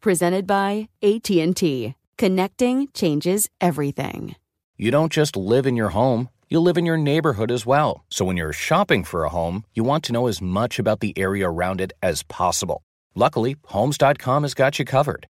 Presented by AT&T. Connecting changes everything. You don't just live in your home, you live in your neighborhood as well. So when you're shopping for a home, you want to know as much about the area around it as possible. Luckily, Homes.com has got you covered.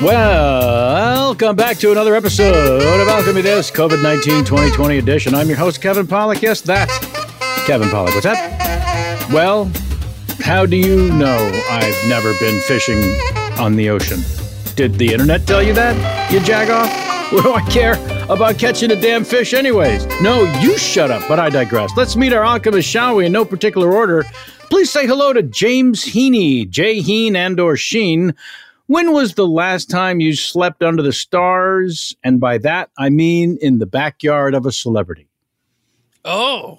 Well welcome back to another episode of Alchemy This COVID 19 2020 edition. I'm your host, Kevin Pollak. Yes, that's Kevin Pollak. What's that? Well, how do you know I've never been fishing on the ocean? Did the internet tell you that, you jagoff? What do I care about catching a damn fish, anyways? No, you shut up, but I digress. Let's meet our alchemist, shall we, in no particular order. Please say hello to James Heaney, J. Heen and or Sheen. When was the last time you slept under the stars? And by that, I mean in the backyard of a celebrity. Oh,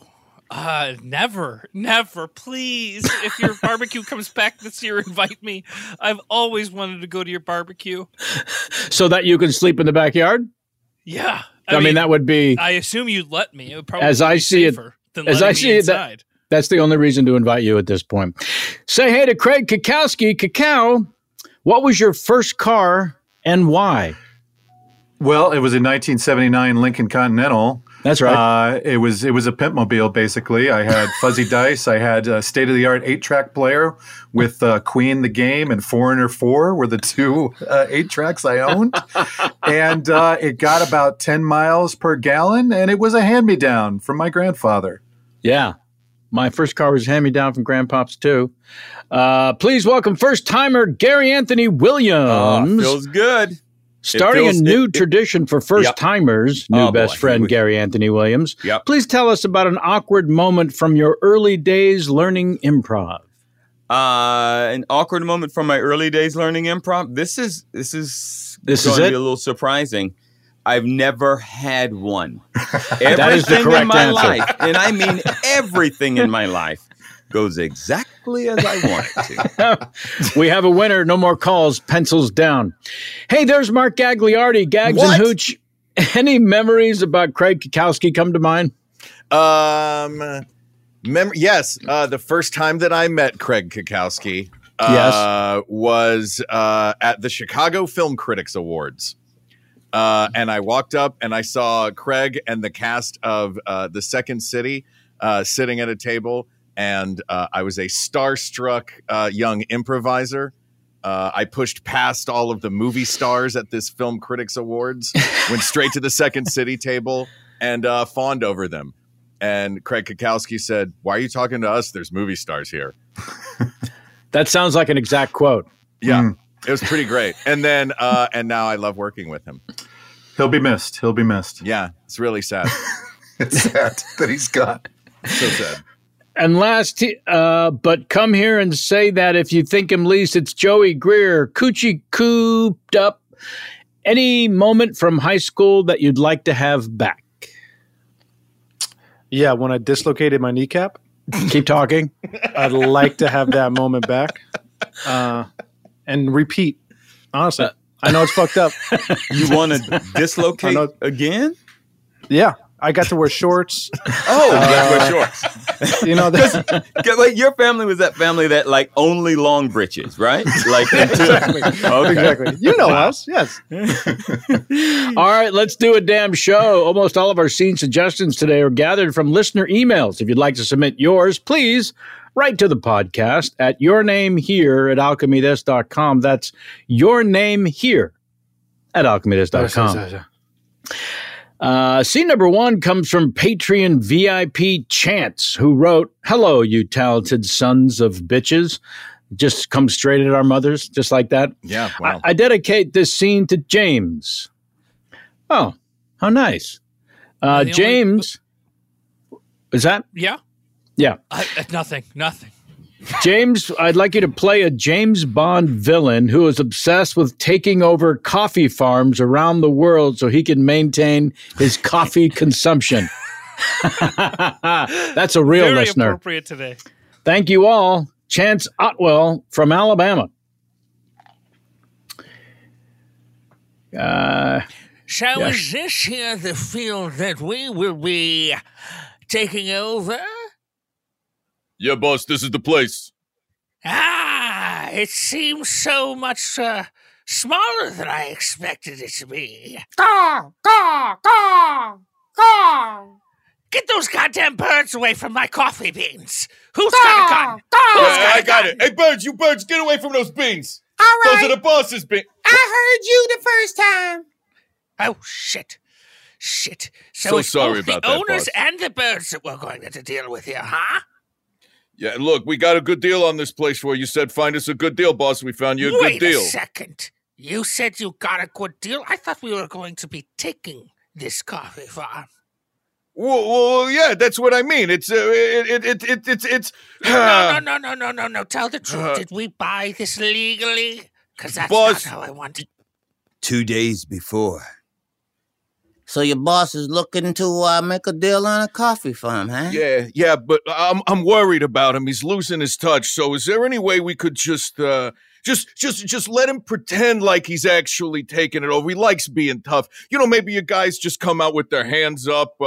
uh, never, never. Please, if your barbecue comes back this year, invite me. I've always wanted to go to your barbecue. So that you can sleep in the backyard? Yeah. I, mean, that would be, I assume you'd let me. It would probably as I be see it, than as letting I me see it, that, that's the only reason to invite you at this point. Say hey to Craig Cackowski. Cacao, what was your first car and why? Well, it was a 1979 Lincoln Continental. That's right. Uh, it was it was a pimpmobile basically. I had fuzzy dice. I had a state of the art eight track player with uh, Queen the Game and Foreigner Four were the two uh, eight tracks I owned, and uh, it got about ten miles per gallon, and it was a hand me down from my grandfather. Yeah. My first car was hand me down from Grandpops, too. Uh, please welcome first timer Gary Anthony Williams. Oh, feels good. Starting feels- a new it- it- tradition for first timers, new Oh, best boy. friend Gary Anthony Williams. Yep. Please tell us about an awkward moment from your early days learning improv. Uh, an awkward moment from my early days learning improv. This is this is This going is to it? be a little surprising. I've never had one. That is the everything correct in my answer. life, and I mean everything in my life, goes exactly as I want it to. we have a winner. No more calls. Pencils down. Hey, there's Mark Gagliardi. Gags What? and Hooch. Any memories about Craig Cackowski come to mind? Um, mem- yes, uh, the first time that I met Craig Cackowski uh, was uh, at the Chicago Film Critics Awards. Uh, and I walked up and I saw Craig and the cast of uh, The Second City uh, sitting at a table. And uh, I was a starstruck uh, young improviser. Uh, I pushed past all of the movie stars at this Film Critics Awards, went straight to the Second City table, and uh, fawned over them. And Craig Cackowski said, Why are you talking to us? There's movie stars here. That sounds like an exact quote. Yeah, it was pretty great. And then, uh, and now I love working with him. He'll be missed. He'll be missed. Yeah, it's really sad. It's sad that he's gone. so sad. And last, uh, but come here and say that if you think him least, it's Joey Greer, coochie cooped up. Any moment from high school that you'd like to have back? Yeah, when I dislocated my kneecap, Keep talking. I'd like to have that moment back uh, and repeat. Honestly, I know it's fucked up. You want to dislocate know- again? Yeah, I got to wear shorts. Oh, Uh, that's wear shorts. You know, that, 'Cause, like your family was that family that like only long breeches, right? Like exactly, Okay. exactly. You know us, yes. All right, let's do a damn show. Almost all of our scene suggestions today are gathered from listener emails. If you'd like to submit yours, please write to the podcast at your name here at alchemythis.com. That's your name here at alchemythis.com. Uh, scene number one comes from Patreon VIP Chance, who wrote, Hello, you talented sons of bitches. Just come straight at our mothers, just like that. Yeah, wow. I, I dedicate this scene to James. Oh, how nice. Uh, the only- James, is that? Yeah. Yeah. I, uh, nothing. Nothing. James, I'd like you to play a James Bond villain who is obsessed with taking over coffee farms around the world so he can maintain his coffee consumption. That's a real Very listener. appropriate today. Thank you all. Chance Otwell from Alabama. Uh, So Yeah. is this here the field that we will be taking over? Yeah, boss, this is the place. Ah, it seems so much uh, smaller than I expected it to be. Caw, caw, caw, caw. Get those goddamn birds away from my coffee beans. Who's got a gun? Who's got a gun? Hey, birds, you birds, get away from those beans. All right. Those are the boss's beans. I heard you the first time. Oh shit. Shit. So, So it's sorry both the that, owners boss. and the birds that we're going to, to deal with here, huh? Yeah, look, we got a good deal on this place for you. You said find us a good deal, boss. We found you a Wait good deal. Wait a second. You said you got a good deal. I thought we were going to be taking this coffee farm. Well, well, yeah, that's what I mean. It's uh, it, it, it, it, it's it's. no, no, no, no, no, no, no. Tell the truth. Uh, Did we buy this legally? Because that's Boss- not how I want it. two days before. So your boss is looking to uh, make a deal on a coffee farm, huh? Yeah, yeah, but I'm I'm worried about him. He's losing his touch. So, is there any way we could just uh just just just let him pretend like he's actually taking it over? He likes being tough. You know, maybe you guys just come out with their hands up. Uh,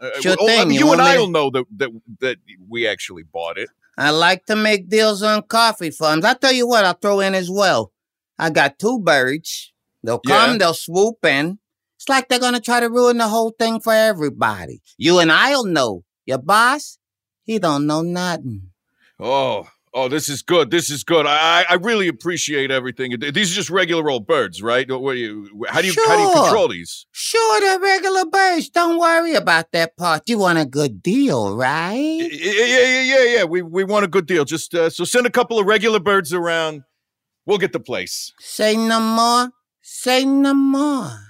uh, Sure well, I thing. mean, You you and me to- I'll know that that that we actually bought it. I like to make deals on coffee farms. I'll tell you what, I'll throw in as well. I got two birds. They'll come, Yeah. they'll swoop in. It's like they're going to try to ruin the whole thing for everybody. You and I'll know. Your boss, he don't know nothing. Oh, oh, this is good. This is good. I I really appreciate everything. These are just regular old birds, right? What do you? How do you how do you control these? Sure, they're regular birds. Don't worry about that part. You want a good deal, right? Yeah, yeah, yeah, yeah, yeah. We we want a good deal. Just uh, so send a couple of regular birds around. We'll get the place. Say no more. Say no more.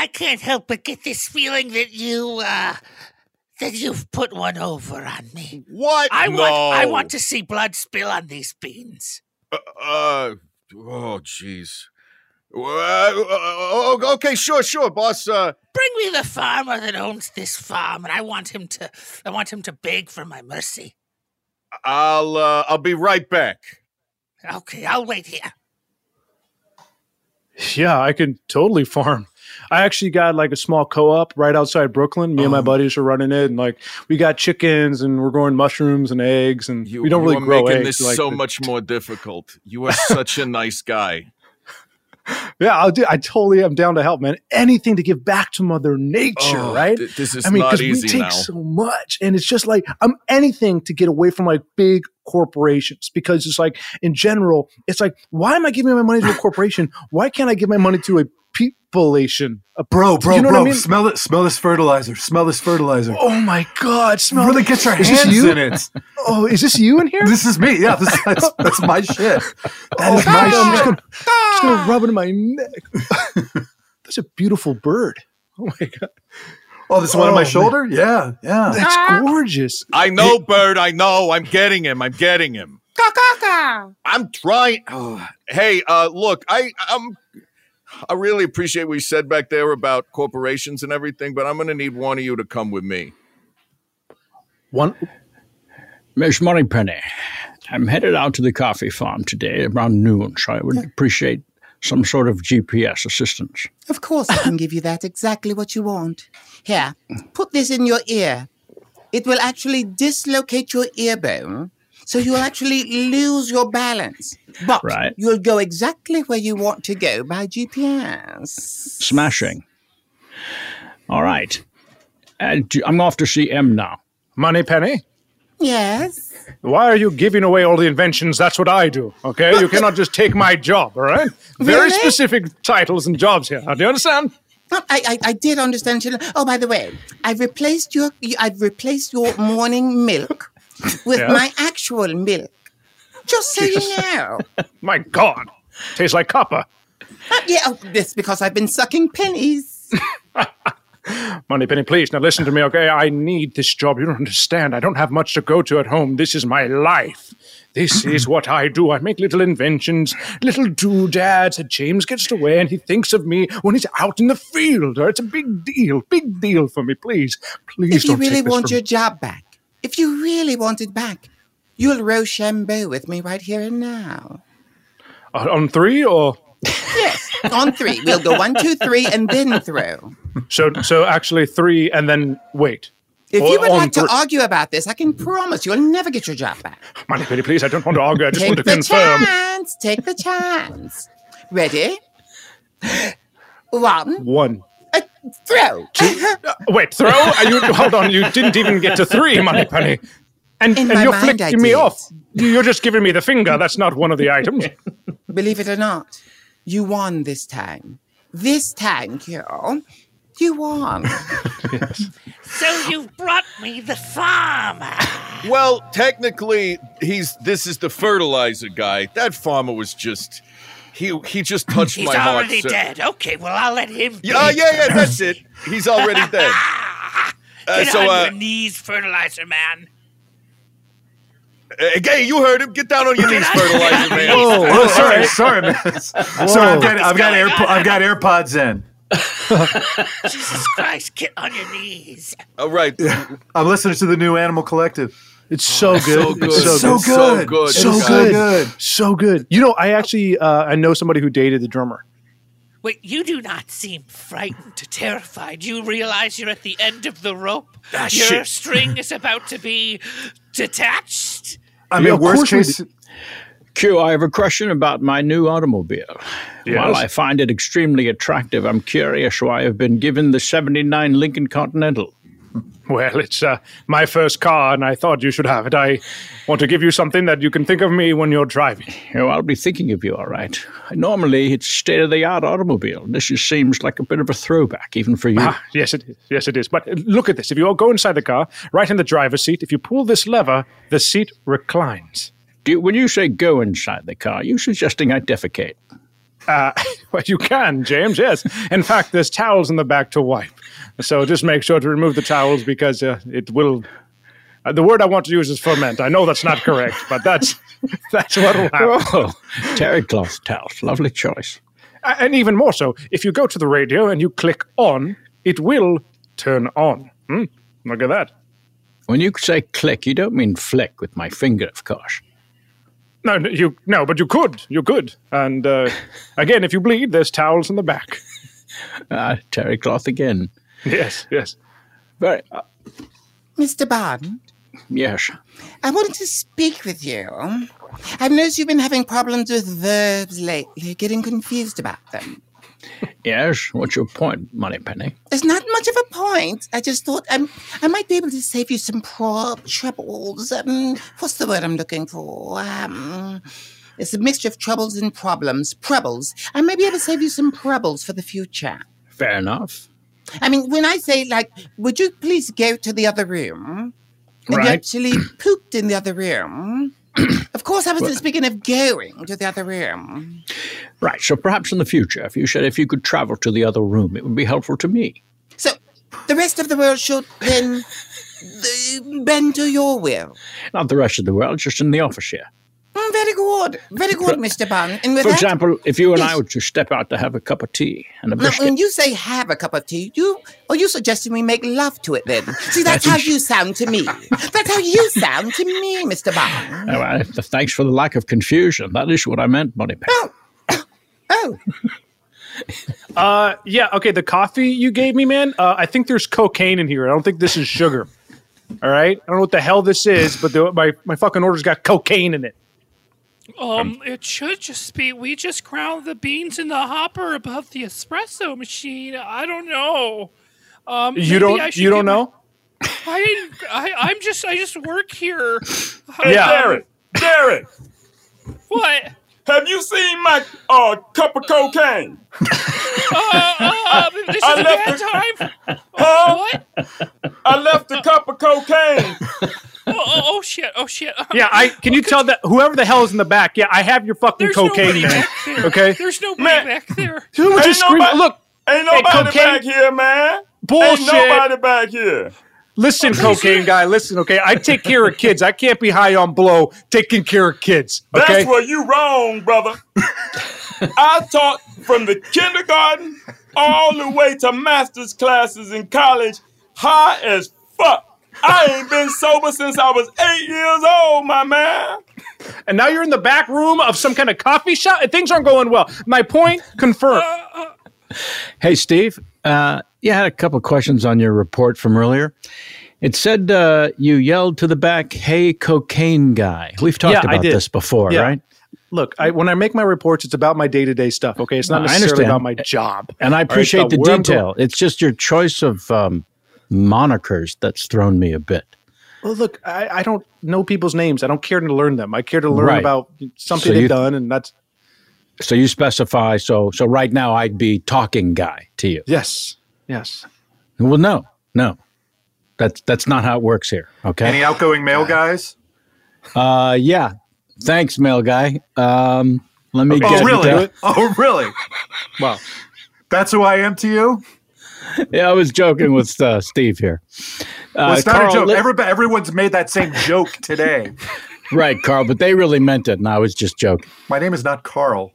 I can't help but get this feeling that you, uh, that you've put one over on me. What? I want, I want to see blood spill on these beans. Uh, uh oh, jeez. Uh, uh, okay, sure, sure, boss. Uh, Bring me the farmer that owns this farm, and I want him to, I want him to beg for my mercy. I'll uh, I'll be right back. Okay, I'll wait here. Yeah, I can totally farm. I actually got like a small co-op right outside Brooklyn. Me and my oh. buddies are running it, and like we got chickens, and we're growing mushrooms and eggs, and we don't really you are grow making eggs. this like so the- much more difficult. You are such a nice guy. Yeah, I'll do. I totally am down to help, man. Anything to give back to Mother Nature, Oh, right? th- this is I mean, because we take now. so much, and it's just like I'm anything to get away from like big corporations because it's like in general, it's like why am I giving my money to a corporation? Why can't I give my money to a population? A Bro, bro, you know bro, what I mean? smell it. Smell this fertilizer. Smell this fertilizer. Oh my god! Smell really it. get your Is this hands you? in it. Oh, is this you in here? This is me. Yeah, this, that's, that's my shit. That oh, is Oh, my ah! God, I'm just shit. gonna, just gonna rub it in my neck. That's a beautiful bird. Oh my god! Oh, this one on my Oh, shoulder? Yeah, yeah. That's gorgeous. I know, Bird. I know. I'm getting him. I'm getting him. I'm trying. Oh. Hey, uh, look, I, I'm. I really appreciate what you said back there about corporations and everything, but I'm going to need one of you to come with me. One, Miss Moneypenny, I'm headed out to the coffee farm today around noon, so I would appreciate some sort of GPS assistance. Of course, I can give you that exactly what you want. Here, put this in your ear. It will actually dislocate your ear bone, so you'll actually lose your balance. But Right. you'll go exactly where you want to go by GPS. Smashing. All right. And I'm off to see M now. Money Penny. Yes. Why are you giving away all the inventions? That's what I do. Okay, you cannot just take my job. All right, very Really? specific titles and jobs here. Do you understand? Oh, I, I, I did understand. you- Oh, by the way, I've replaced your I've replaced your morning milk with Yeah? my actual milk. Just so you know. My God, tastes like copper. Uh, yeah, oh, this because I've been sucking pennies. Money Penny, please now listen to me. Okay, I need this job. You don't understand. I don't have much to go to at home. This is my life. This is what I do. I make little inventions, little doodads that James gets away and he thinks of me when he's out in the field. Or It's a big deal, big deal for me. Please, please if you really take this want your job back, if you really want it back, you'll Rochambeau with me right here and now. Uh, on three or Yes, on three. We'll go one, two, three, and then throw. so so actually three and then wait. If Or you would like to argue about this, I can promise you'll never get your job back. Money Penny, please. I don't want to argue. I just want to the confirm. chance. Take the chance. Ready? One. One. Throw. Uh, wait, throw? Are you, hold on, you didn't even get to three, Money Penny. And, and you're mind, I flicking me did. off. You're just giving me the finger. That's not one of the items. Believe it or not, you won this time. This time, Carol, you won. yes. So you've brought me the farmer. Well, technically, he's this is the fertilizer guy. That farmer was just he he just touched He's my heart. He's already sir. dead. Okay, well, I'll let him. Yeah, uh, yeah, yeah. That's it. He's already dead. Uh, Get so, on uh, your knees, fertilizer man. uh, Gay, you heard him. Get down on your knees, Get on your fertilizer man. Oh, oh, sorry, sorry, man. Whoa. sorry, I've got, I've got, going Airpo- I've got AirPods in. Jesus Christ, get on your knees. All right. I'm listening to the new Animal Collective. It's so good. so good. It's so, So good. good. So good. So good. good. So good. You know, I actually uh, I know somebody who dated the drummer. Wait, you do not seem frightened, or terrified. You realize you're at the end of the rope. Ah, Your shit. string is about to be detached. I mean, of worst case, Q, I have a question about my new automobile. Yes? While I find it extremely attractive, I'm curious why I've been given the 79 Lincoln Continental. Well, it's uh, my first car, and I thought you should have it. I want to give you something that you can think of me when you're driving. Oh, I'll be thinking of you, all right. Normally, it's state of the art automobile. This just seems like a bit of a throwback, even for you. Ah, yes, it is. Yes, it is. But uh, look at this. If you all go inside the car, right in the driver's seat, if you pull this lever, the seat reclines. Do you, when you say go inside the car, you're suggesting I defecate? Uh, well, you can, James. Yes. In fact, there's towels in the back to wipe. So just make sure to remove the towels because uh, it will. Uh, the word I want to use is ferment. I know that's not correct, but that's that's what will happen. Oh, terry cloth towels. Lovely choice. And even more so, if you go to the radio and you click on, it will turn on. Hmm? Look at that. When you say click, you don't mean flick with my finger, of course. No, no, you no, but you could, you could. And uh, again, if you bleed, there's towels in the back. Ah, terry cloth again. Yes, yes. Very. Mr. Bond, Yes. I wanted to speak with you. I've noticed you've been having problems with verbs lately, getting confused about them. Yes. What's your point, Moneypenny? It's not much of a point. I just thought um, I might be able to save you some pro- troubles. Um, what's the word I'm looking for? Um, it's a mixture of troubles and problems. Troubles. I may be able to save you some troubles for the future. Fair enough. I mean, when I say, like, would you please go to the other room? And you actually pooped in the other room. of course, I wasn't speaking of going to the other room. Right. So perhaps in the future, if you said if you could travel to the other room, it would be helpful to me. So the rest of the world should then bend to your will. Not the rest of the world, just in the office here. Mm, very good. Very good, Mr. Bond. And with For that, example, if you and I were to step out to have a cup of tea and a Now, biscuit. when you say have a cup of tea, you are you suggesting we make love to it then? See, that's That's how you sound to me. That's how you sound to me, Mr. Bond. Oh, well, th- thanks for the lack of confusion. That is what I meant, Moneypenny. Oh, Uh, yeah, okay. The coffee you gave me, man. Uh, I think there's cocaine in here. I don't think this is sugar. All right. I don't know what the hell this is, but the, my my fucking order's got cocaine in it. Um, it should just be we just ground the beans in the hopper above the espresso machine. I don't know. Um, You don't. You don't get my- know. I didn't. I, I'm just. I just work here. Hey, Yeah. Darren, Darren, What? have you seen my uh, cup of cocaine? Uh, uh, this is I a bad the- time. Huh? What? I left a cup of cocaine. Oh, oh, oh shit! Oh shit! Yeah, I can you tell that whoever the hell is in the back? Yeah, I have your fucking There's cocaine, man. there. Okay. There's nobody Man. back there. Who would you Ain't scream? nobody- Look, Ain't Hey, nobody cocaine- back here, man. Bullshit. Ain't nobody back here. listen, cocaine guy. Listen, okay. I take care of kids. I can't be high on blow taking care of kids. Okay. That's where you wrong, brother. I taught from the kindergarten all the way to master's classes in college, high as fuck. I ain't been sober since I was eight years old, my man. and now you're in the back room of some kind of coffee shop. and Things aren't going well. My point confirmed. Hey, Steve. Uh, you had a couple questions on your report from earlier. It said uh, you yelled to the back, "Hey, cocaine guy." We've talked Yeah, about this before, Yeah. right? Look, I, when I make my reports, it's about my day to day stuff. Okay, it's not No, necessarily about my job. And I appreciate about the detail. It's just your choice of um, monikers that's thrown me a bit. Well, look, I, I don't know people's names. I don't care to learn them. I care to learn Right. about something So they've you- done, and that's So you specify. So so right now, I'd be talking guy to you. yes, yes. Well, no, no, that's that's not how it works here. Okay. Any outgoing male guys? Uh, yeah. Thanks, mail guy. Um, let me Oh, get. really? uh, Oh, really? Well, That's who I am to you? yeah, I was joking with uh, Steve here. Uh, Well, it's not Carl, a joke. let- Everybody, everyone's made that same joke today. right, Carl, but they really meant it, and I was just joking. My name is not Carl.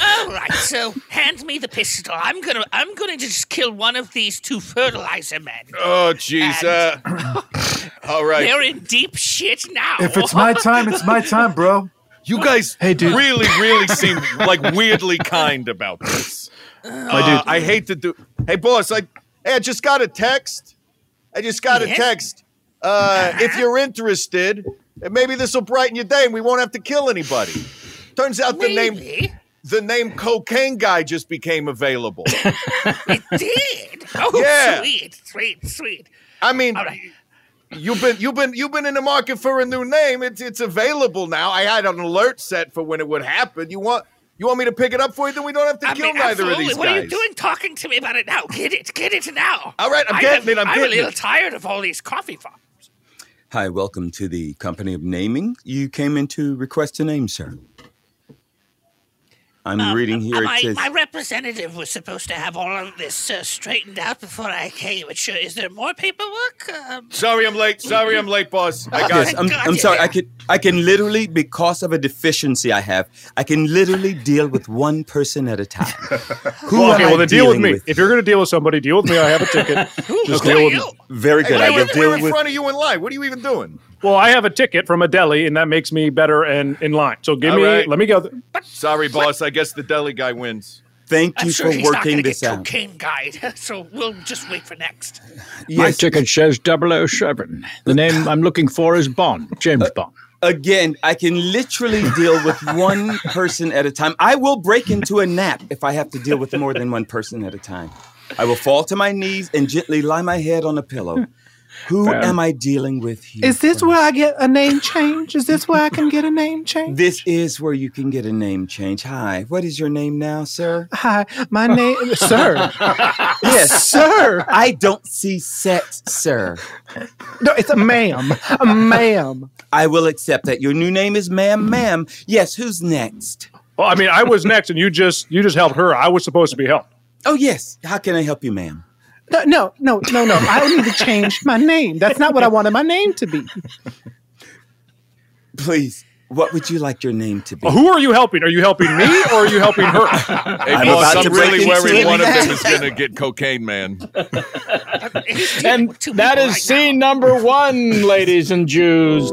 All right, so hand me the pistol. I'm gonna, I'm gonna just kill one of these two fertilizer men. Oh, jeez. Uh, all right. They're in deep shit now. If it's my time, it's my time, bro. You guys Hey, dude. really, really seem like weirdly kind about this. My Uh. I hate to do. Hey, boss. I hey, I just got a text. I just got a text. Uh, If you're interested, maybe this will brighten your day, and we won't have to kill anybody. Turns out the name the name cocaine guy just became available. It did. Oh, Yeah. sweet, sweet, sweet. I mean, right. you've been you've been you've been in the market for a new name. It's it's available now. I had an alert set for when it would happen. You want you want me to pick it up for you? Then we don't have to I kill mean, neither of absolutely. these What guys. are you doing talking to me about it now? Get it, get it now. All right, I'm I getting have- it, I'm I'm getting a little it. tired of all these coffee farms. Hi, welcome to the company of naming. You came in to request a name, sir. I'm Um, reading here. It my, says, my representative was supposed to have all of this uh, straightened out before I came. But sure, is there more paperwork? Um, Sorry, I'm late. Sorry, I'm late, boss. I got yes, it. I'm, I'm sorry. I can I can literally because of a deficiency I have, I can literally deal with one person at a time. Who well, okay, I well, then deal with dealing me. If you're going to deal with somebody, deal with me. I have a ticket. Just deal with me. Very good. Hey, I will deal we're in front of you in line. What are you even doing? Well, I have a ticket from a deli, and that makes me better and in line. So give All me. right. Let me go. Sorry, boss. I guess the deli guy wins. Thank I'm you sure for he's working going to this get out. cocaine guide, so we'll just wait for next. My ticket says 007. The name I'm looking for is Bond, James uh, Bond. Again, I can literally deal with one person at a time. I will break into a nap if I have to deal with more than one person at a time. I will fall to my knees and gently lie my head on a pillow. Who Fair. am I dealing with here? Is this where I get a name change? Is this where I can get a name change? This is where you can get a name change. Hi, what is your name now, sir? Hi, my name, sir. Yes, sir. I don't see sex, sir. No, it's a ma'am. A ma'am. I will accept that. Your new name is Ma'am Ma'am. Yes, who's next? Well, I mean, I was next, and you just you just helped her. I was supposed to be helped. Oh yes. How can I help you, ma'am? No, no, no, no, no. I need to change my name. That's not what I wanted my name to be. Please, what would you like your name to be? Well, who are you helping? Are you helping me or are you helping her? Hey, I'm boss, about to I'm really break into worried it. one of them is going to get cocaine, man. And that is scene number one, ladies and Jews.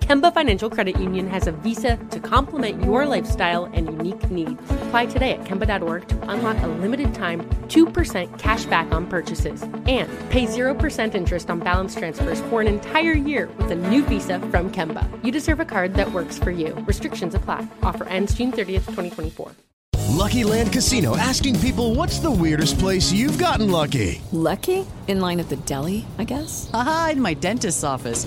Kemba Financial Credit Union has a visa to complement your lifestyle and unique needs. Apply today at Kemba.org to unlock a limited time 2% cash back on purchases and pay 0% interest on balance transfers for an entire year with a new visa from Kemba. You deserve a card that works for you. Restrictions apply. Offer ends June 30th, 2024. Lucky Land Casino asking people what's the weirdest place you've gotten lucky? Lucky? In line at the deli, I guess? Aha, in my dentist's office.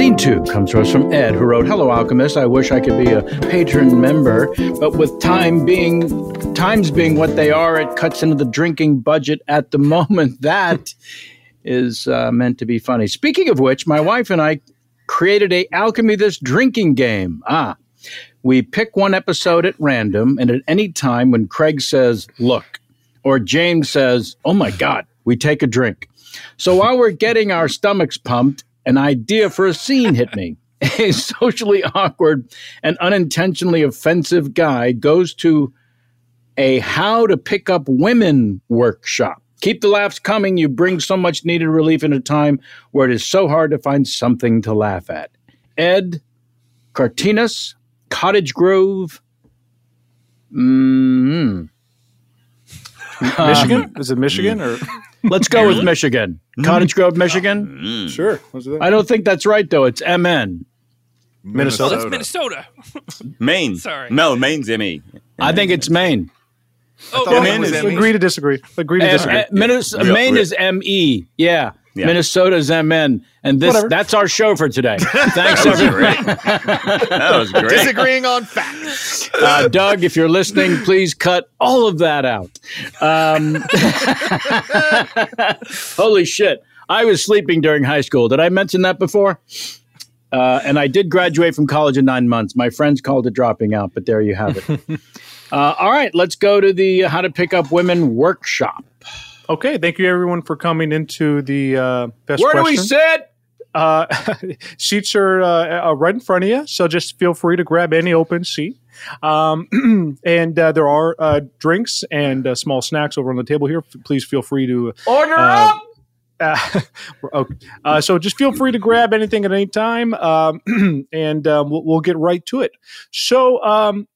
Scene two comes to us from Ed, who wrote, "Hello, Alchemist. I wish I could be a patron member, but with time being times being what they are, it cuts into the drinking budget at the moment. That is uh, meant to be funny. Speaking of which, my wife and I created a Alchemy This drinking game. Ah, we pick one episode at random, and at any time when Craig says, "Look," or James says, "Oh my God," we take a drink. So while we're getting our stomachs pumped, an idea for a scene hit me. A socially awkward and unintentionally offensive guy goes to a how to pick up women workshop. Keep the laughs coming. You bring so much needed relief in a time where it is so hard to find something to laugh at. Ed Cartinas, Cottage Grove. Mm, Michigan? Is it Michigan or? Let's go with Michigan. Cottage Grove, Michigan. Sure. Let's do that. I don't think that's right though. It's MN. Minnesota. Oh, that's Minnesota. Maine. Sorry. No, Maine's ME. I think it's Maine. Oh, Yeah, Maine is- agree to disagree. Agree to Uh, disagree. uh, Minnes- Yeah. Maine Yeah. is ME. Yeah. Yeah. Minnesota's MN. And this Whatever. that's our show for today. Thanks, That was everyone. great. That was great. Disagreeing on facts. Uh, Doug, if you're listening, please cut all of that out. Um, holy shit. I was sleeping during high school. Did I mention that before? Uh, and I did graduate from college in nine months. My friends called it dropping out, but there you have it. uh, all right, let's go to the How to Pick Up Women workshop. Okay, thank you everyone for coming into the uh, best Where do we question. sit? Uh, seats are uh, uh, right in front of you, so just feel free to grab any open seat. Um, and uh, there are uh, drinks and uh, small snacks over on the table here. F- Please feel free to Order uh, up! uh, okay. Uh, so just feel free to grab anything at any time, um, and um, we'll, we'll get right to it. So um,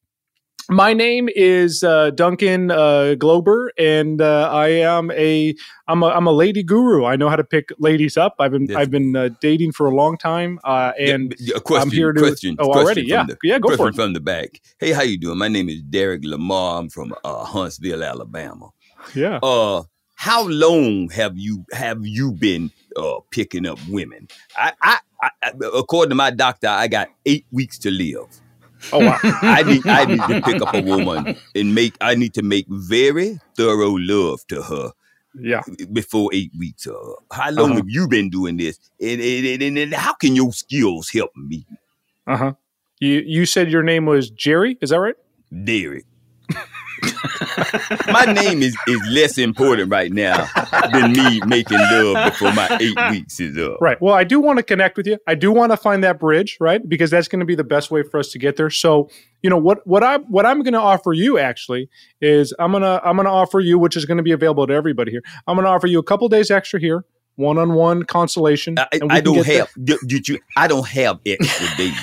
my name is uh, Duncan uh, Glober, and uh, I am a I'm a I'm a lady guru. I know how to pick ladies up. I've been Yes. I've been uh, dating for a long time, uh, and Yeah, a question, I'm here to question, oh question already yeah the- yeah go for it. from the back. Hey, how you doing? My name is Derek Lamar. I'm from uh, Huntsville, Alabama. Yeah. Uh, how long have you have you been uh, picking up women? I, I, I, according to my doctor, I got eight weeks to live. Oh wow! I need I need to pick up a woman and make I need to make very thorough love to her Yeah. before eight weeks. Uh, how long Uh-huh. have you been doing this? And, and, and, and how can your skills help me, Uh huh. You you said your name was Jerry. Is that right? Derek? my name is, is less important right now than me making love before my eight weeks is up. Right. Well, I do want to connect with you. I do want to find that bridge, right? Because that's going to be the best way for us to get there. So, you know what what I what I'm going to offer you actually is I'm gonna I'm gonna offer you, which is going to be available to everybody here. I'm going to offer you a couple days extra here, one on one consolation. I, I don't there. have did you I don't have extra days.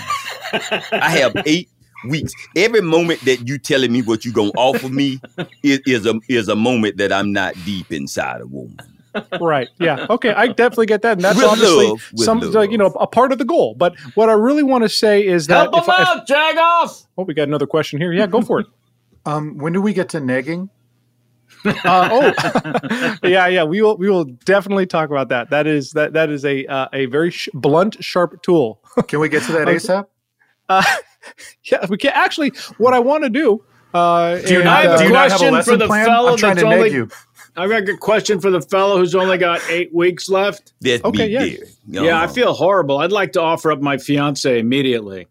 I have eight weeks. Every moment that you telling me what you gonna offer me is, is a is a moment that I'm not deep inside a woman. right. Yeah. Okay. I definitely get that, and that's With obviously love, some love. like you know a part of the goal. But what I really want to say is that Help if them I, if- out, Jagoff! oh, we got another question here. Yeah, go for it. Um, when do we get to negging? Uh, oh, yeah, yeah. We will we will definitely talk about that. That is that that is a uh, a very sh- blunt, sharp tool. Can we get to that ASAP? Uh, yeah, we can actually. What I want to do. Uh, Do you and, not- uh, do you not have a question lesson for the plan? fellow I'm trying that's to neg only- you. I got a question for the fellow who's only got eight weeks left. That's Okay, yeah. there. Yeah, I Uh-huh. feel horrible. I'd like to offer up my fiance immediately.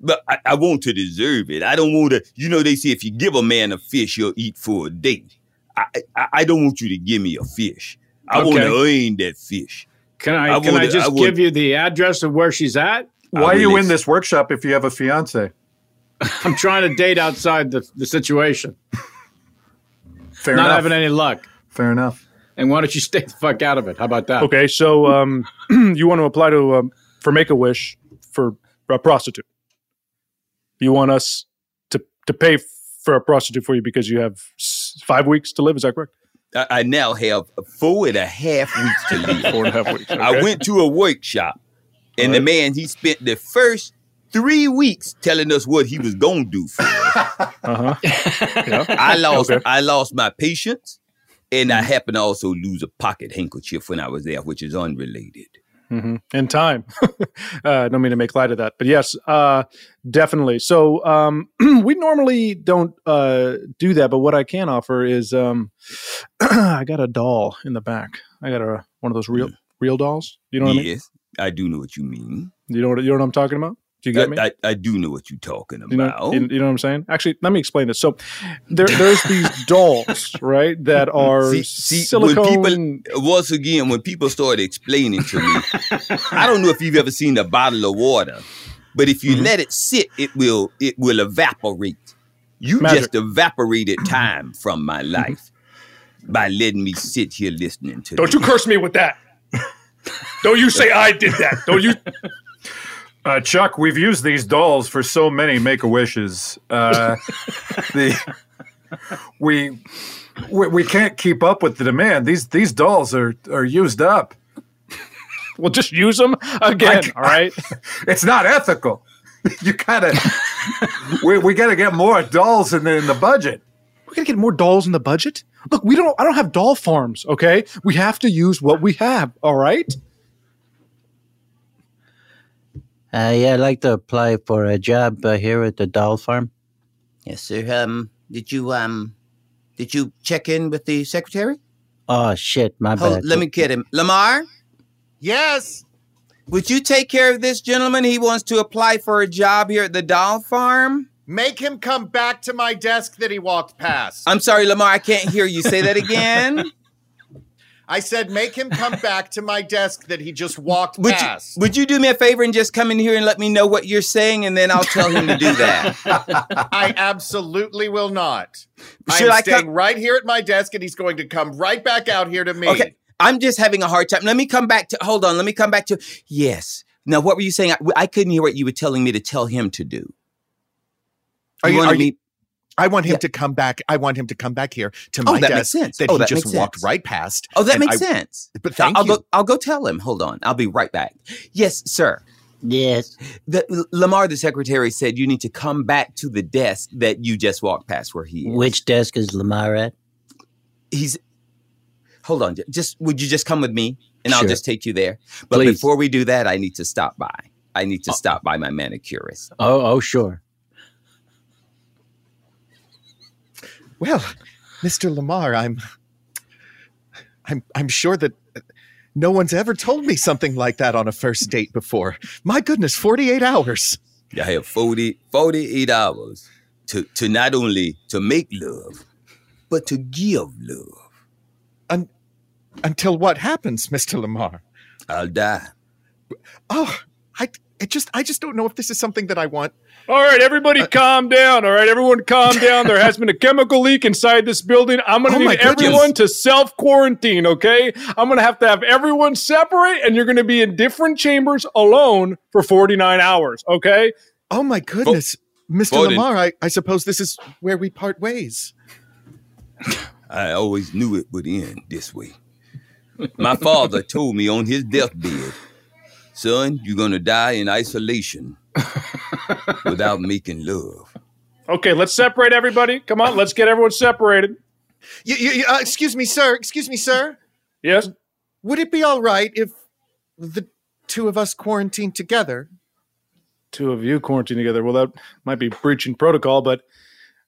But I, I want to deserve it. I don't want to. You know, they say if you give a man a fish, he'll eat for a day. I I, I don't want you to give me a fish. I want to earn that fish. Can I, I can I just I would- give you the address of where she's at? I Why are you in this workshop if you have a fiance? I'm trying to date outside the, the situation. Fair enough. Not enough. having any luck. Fair enough. And why don't you stay the fuck out of it? How about that? okay, so um, you want to apply to um, for Make a Wish for a prostitute. You want us to to pay for a prostitute for you because you have five weeks to live. Is that correct? I, I now have four and a half weeks to live. Four and a half weeks. I went to a workshop, and the man he spent the first three weeks telling us what he was gonna do for us. Uh huh. yeah. I lost Okay. I lost my patience, and I happened to also lose a pocket handkerchief when I was there, which is unrelated. hmm In time. uh, don't mean to make light of that, but yes, uh, definitely. So um, we normally don't uh, do that, but what I can offer is um, I got a doll in the back. I got a one of those real real dolls. You know what I mean? yes, I do know what you mean. You know what you know what I'm talking about? Do you get I, me? I, I do know what you're talking about. You know, you, you know what I'm saying? Actually, let me explain this. So, there, there's these dolls, right, that are See, see silicone. when people once again when people started explaining to me, I don't know if you've ever seen a bottle of water, but if you Mm-hmm. let it sit, it will it will evaporate. You Magic. just evaporated time from my life by letting me sit here listening to. It. Don't you curse me with that. Don't you say I did that. Don't you? Uh, Chuck, we've used these dolls for so many Make a Wishes. Uh, the we, we we can't keep up with the demand. These these dolls are are used up. Well, just use them again. all right. It's not ethical. You gotta. we we gotta get more dolls in the, in the budget. We're gonna get more dolls in the budget. Look, we don't. I don't have doll farms. Okay, we have to use what we have. All right. Uh, yeah, I'd like to apply for a job uh, here at the doll farm. Yes, sir. Um, did you um, did you check in with the secretary? Oh shit, my Hold, bad. let me get him. Lamar, Yes. would you take care of this gentleman? He wants to apply for a job here at the doll farm. Make him come back to my desk that he walked past. I'm sorry, Lamar. I can't hear you. Say that again. I said, make him come back to my desk that he just walked Would you, past. would you do me a favor and just come in here and let me know what you're saying, and then I'll tell him to do that. I absolutely will not. Should I'm I staying come- right here at my desk, and he's going to come right back out here to me. Okay, I'm just having a hard time. Let me come back to. Hold on. Let me come back to. Yes. Now, what were you saying? I, I couldn't hear what you were telling me to tell him to do. Are you- wanted are you- me- I want him Yeah. to come back. I want him to come back here to Oh, my that desk makes sense. that Oh, he that just makes walked sense. right past. Oh, that makes I- sense. But thank I'll you. go. I'll go tell him. Hold on. I'll be right back. Yes, sir. Yes. The, Lamar, the secretary, said you need to come back to the desk that you just walked past where he is. Which desk is Lamar at? He's. Hold on. Just would you just come with me, and I'll just take you there. But Please. before we do that, I need to stop by. I need to oh. stop by my manicurist. Oh, oh, sure. Well, Mr. Lamar, I'm I'm I'm sure that no one's ever told me something like that on a first date before. My goodness, 48 hours. I have 40, 48 hours to, to not only to make love, but to give love. Un- until what happens, Mr. Lamar? I'll die. Oh, I it just I just don't know if this is something that I want. All right, everybody, uh, calm down. All right, everyone, calm down. There has been a chemical leak inside this building. I'm going to Oh my need goodness. everyone to self quarantine. Okay, I'm going to have to have everyone separate, and you're going to be in different chambers alone for 49 hours. Okay. Oh my goodness, Mr. Foden. Lamar, I, I suppose this is where we part ways. I always knew it would end this way. My father told me on his deathbed, son, you're going to die in isolation without making love. Okay, let's separate everybody. Come on, let's get everyone separated. You, you, you- uh, excuse me, sir. Excuse me, sir. Yes. Would it be all right if the two of us quarantined together? Two of you quarantined together. Well, that might be breaching protocol, but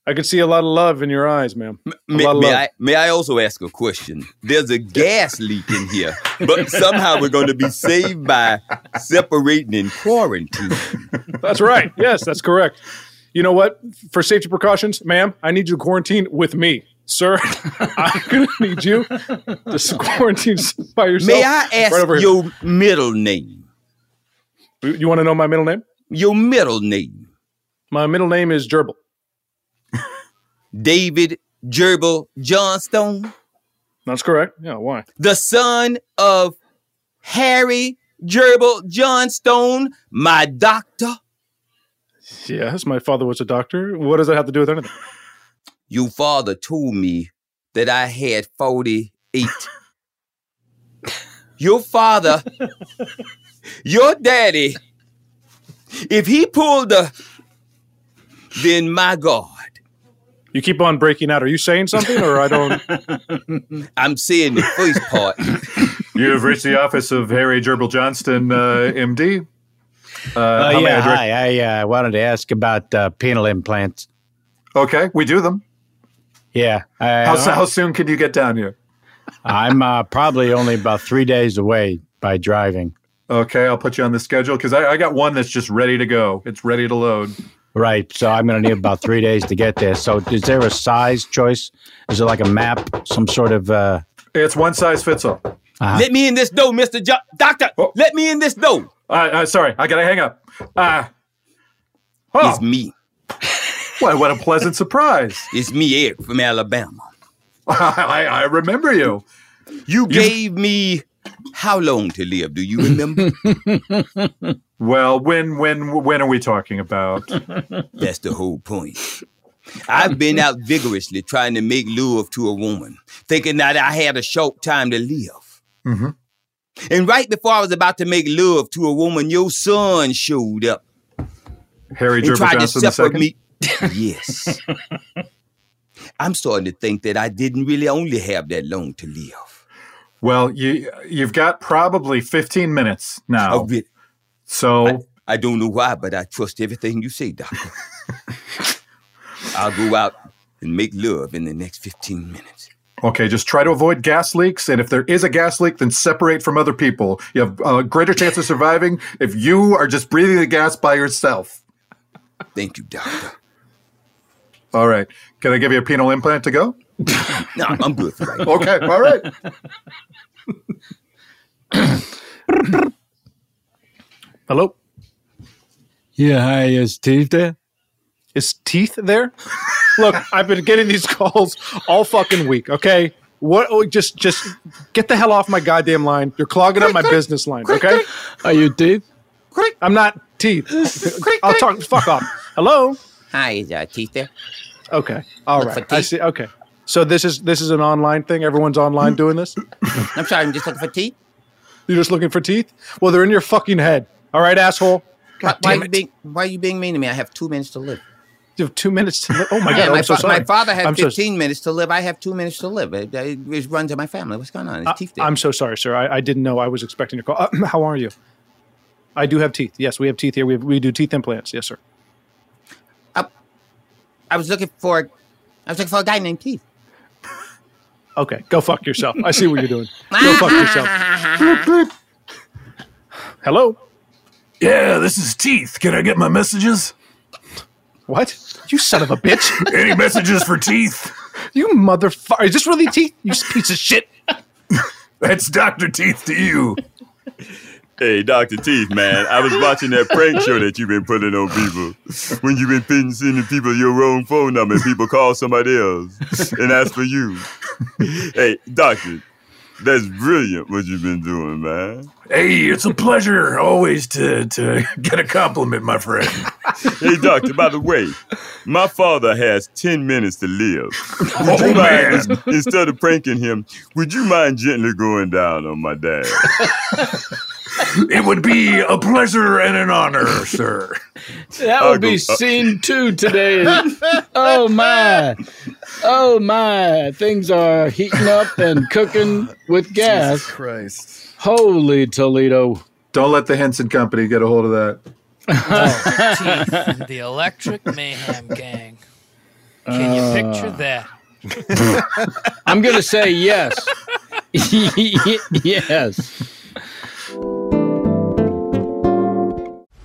I can see a lot of love in your eyes, ma'am. May, may. I, may I also ask a question? There's a gas leak in here, but somehow we're going to be saved by separating in quarantine. That's right. Yes, that's correct. You know what? For safety precautions, ma'am, I need you to quarantine with me. Sir, I'm going to need you to quarantine by yourself. May I ask right here. your middle name? You, you want to know my middle name? Your middle name. My middle name is Gerbil. David Gerbil Johnstone, That's correct. Yeah, why? the son of Harry Gerbil Johnstone, my doctor. Yes, my father was a doctor. What does that have to do with anything? Your father told me that I had 48. your father, your daddy, if he pulled the, then my God. You keep on breaking out. Are you saying something, or I don't? I'm saying the first part. You have reached the office of Harry Gerbil Johnston, uh, MD. Uh, Uh, how I yeah, direct- hi. I uh, wanted to ask about uh, penal implants. Okay, we do them. Yeah. I, How, how soon can you get down here? I'm uh, probably only about three days away by driving. Okay, I'll put you on the schedule because I, I got one that's just ready to go. It's ready to load. Right. So I'm going to need about three days to get there. So is there a size choice? Is it like a map, some sort of? Uh, It's one size fits all. uh Let me in this door, Mr. Jo- Doctor. Let me in this door. Uh, uh, sorry, I gotta hang up. Uh, It's me. What, what a pleasant surprise. It's me, Eric from Alabama. I, I remember you. You gave me how long to live? Do you remember? Well, when when when are we talking about? That's the whole point. I've been out vigorously trying to make love to a woman, thinking that I had a short time to live. Mhm. And right before I was about to make love to a woman, your son showed up Harry and Gerbil tried to Johnston separate me. yes. I'm starting to think that I didn't really only have that long to live. Well, you you've got probably 15 minutes now. Oh, really? So I don't know why, but I trust everything you say, Doctor. I'll go out and make love in the next 15 minutes. Okay, just try to avoid gas leaks, and if there is a gas leak, then separate from other people. You have a greater chance of surviving if you are just breathing the gas by yourself. Thank you, doctor. All right, can I give you a penal implant to go? No, I'm good right. Okay, all right. Hello. Yeah. Hi. Is Steve there? Is teeth there? Look, I've been getting these calls all fucking week. Okay, what? Oh, just, just get the hell off my goddamn line. You're clogging up my business line. Okay. Are you teeth? I'm not teeth. I'll talk. Fuck off. Hello. Hi, is uh, Teeth there? Okay. All Look right. I teeth. see. Okay. So this is this is an online thing. Everyone's online doing this. I'm sorry, I'm just looking for teeth. You're just looking for teeth. Well, they're in your fucking head. All right, asshole. Why, God why, damn you it. being, why are you being mean to me? I have two minutes to live. You have two minutes to live. Oh my Yeah, god. my, I'm so fa- sorry. my father had I'm so- 15 minutes to live. I have two minutes to live. It, it, it runs in my family. What's going on? Is teeth there? I'm so sorry, sir. I, I didn't know I was expecting your call. Uh, how are you? I do have teeth. Yes, we have teeth here. We, have, we do teeth implants. Yes, sir. I was looking for, I was looking for a guy named Teeth. Okay, go fuck yourself. I see what you're doing. Go fuck yourself. Hello. Yeah, this is Teeth. Can I get my messages? What? You son of a bitch. Any messages for Teeth? You motherfucker. Is this really teeth? You piece of shit. That's Dr. Teeth to you. Hey, Dr. Teeth, man, I was watching that prank show that you've been putting on people. When you've been putting, sending people your wrong phone number and people call somebody else and ask for you. Hey, Doctor, that's brilliant what you've been doing, man. Hey, it's a pleasure always to, to get a compliment, my friend. Hey, Doctor, by the way, my father has 10 minutes to live. Would Oh, you mind, man. instead of pranking him, would you mind gently going down on my dad? It would be a pleasure and an honor, sir. That I'll be uh, scene two today. oh my. Oh my. Things are heating up and cooking with gas. Christ. Holy Toledo. Don't let the Henson Company get a hold of that. Teeth, the Electric Mayhem Gang. Can you picture Uh. that? I'm going to say yes. yes.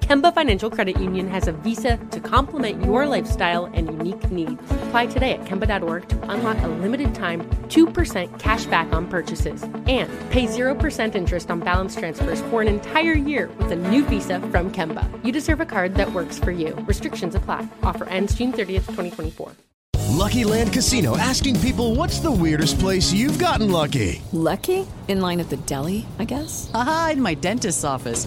Kemba Financial Credit Union has a visa to complement your lifestyle and unique needs. Apply today at Kemba.org to unlock a limited time 2% cash back on purchases and pay 0% interest on balance transfers for an entire year with a new visa from Kemba. You deserve a card that works for you. Restrictions apply. Offer ends June 30th, 2024. Lucky Land Casino asking people what's the weirdest place you've gotten lucky? Lucky? In line at the deli, I guess? Aha, in my dentist's office.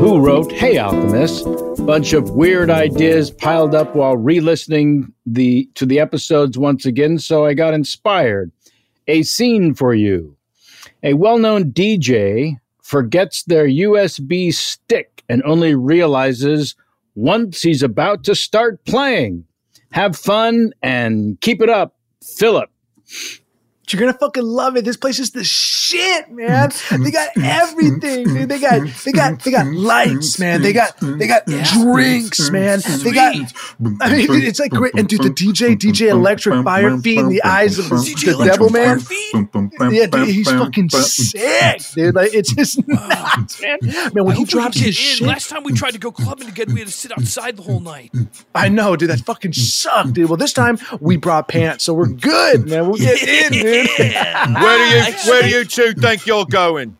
who wrote, Hey Alchemist, bunch of weird ideas piled up while re-listening the to the episodes once again, so I got inspired. A scene for you. A well-known DJ forgets their USB stick and only realizes once he's about to start playing. Have fun and keep it up, Philip. You're gonna fucking love it. This place is the shit, man. They got everything, dude. They got they got they got lights, man. They got they got drinks, man. They got I mean dude, it's like great and dude the DJ, DJ Electric Fire Feet in the eyes of the, the devil man. Yeah, dude, he's fucking sick, dude. Like it's just nuts, man. Man, when he drops his in. shit. Last time we tried to go clubbing together, we had to sit outside the whole night. I know, dude. That fucking sucked, dude. Well, this time we brought pants, so we're good, man. We'll get in, dude. Where do you where do you two think you're going?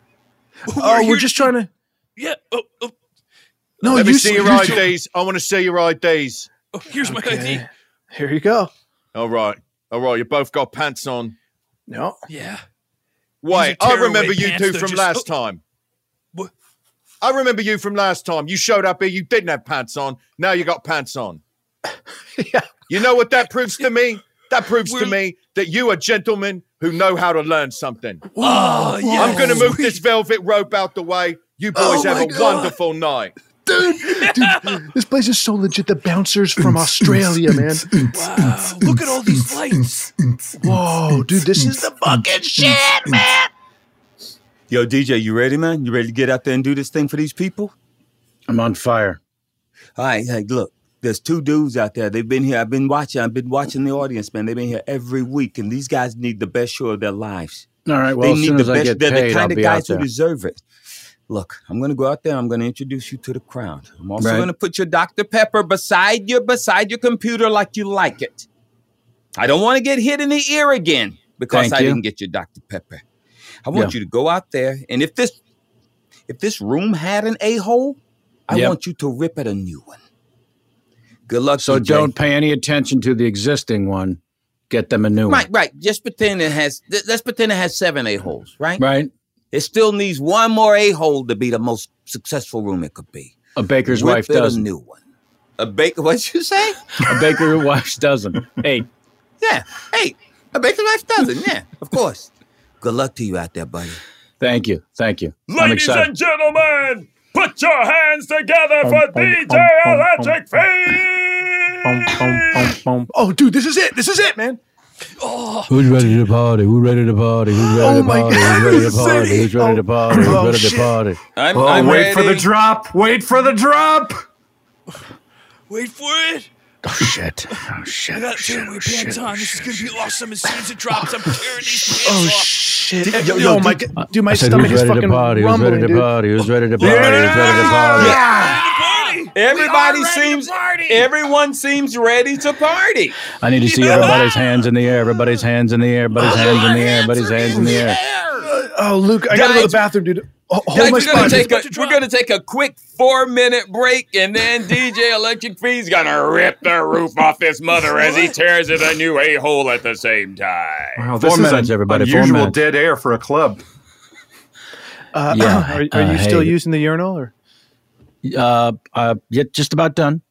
oh, we're just trying to. Yeah. Oh, oh, No, Let me you see your IDs. I want to see your IDs. oh, here's my ID. Here you go. All right. All right. You both got pants on. No. Yeah. Wait, I remember you pants, two from just- last oh. time. I remember you from last time. You showed up here, you didn't have pants on. Now you got pants on. yeah. You know what that proves to me? That proves to me that you are gentlemen who know how to learn something. Oh, oh yeah. I'm going to move this velvet rope out the way. You oh boys Oh have a God. wonderful night. Dude, dude, this place is so legit. The bouncers from Australia, man. Wow. Look at all these lights. Whoa, dude, this is the fucking shit, man. Yo, DJ, you ready, man? You ready to get out there and do this thing for these people? I'm on fire. All right, hey, look. There's two dudes out there. They've been here. I've been watching. I've been watching the audience, man. They've been here every week, and these guys need the best show of their lives. All right. Well, they as need soon the as I best. get They're paid, the I'll kind of guys who deserve it. Look, I'm going to go out there. I'm going to introduce you to the crowd. I'm also Right. going to put your Dr. Pepper beside your beside your computer like you like it. I don't want to get hit in the ear again because Thank I you. didn't get your Dr. Pepper. I want Yeah. you to go out there, and if this if this room had an a hole, I Yep. want you to rip at a new one. Good luck. So DJ. don't pay any attention to the existing one. Get them a new Right, one. right. Right. Just pretend it has. th- Let's pretend it has seven a holes. Right. Right. It still needs one more a hole to be the most successful room it could be. A baker's Whip wife it a doesn't. new one. A baker. What'd you say? A baker's wife doesn't. Hey, Yeah. Hey, a baker's wife doesn't. Yeah, of course. Good luck to you out there, buddy. thank you, thank you. I'm Ladies and gentlemen, put your hands together um, for um, um, DJ Electric Fee. Oh, dude, this is it. This is it, man. Who's ready to party? Who's ready to party? Who's ready Oh to party? Who's ready to party? Who's ready to party? Who's Oh, ready to party? I'm, Oh, I'm wait for the drop. Wait for the drop. Wait for it. Oh shit! Oh shit! I got to tear my pants on. This is gonna be awesome. As soon as it drops, I'm tearing these pants Oh off. shit! Yo, oh yo, my dude. god, dude, my I said, stomach who's is ready to fucking party? Who's rumbling, ready to dude. party? Who's ready to party? Who's ready to party? Yeah. Everybody seems. Everyone seems ready to party. I need to see everybody's hands in the air. Everybody's hands in the air. Everybody's hands in the air. Everybody's hands in the air. Oh, Luke, I gotta go to the bathroom, dude. Oh, hold Guys, my we're gonna spot. take a we're gonna take a quick four minute break, and then DJ Electric Fee's gonna rip the roof off this mother as he tears it a new a hole at the same time. Wow, this Four is minutes, an everybody, four unusual minutes. dead air for a club. Uh, Yeah, are, are uh, you still hey. using the urinal or? Uh, uh, yeah, just about done.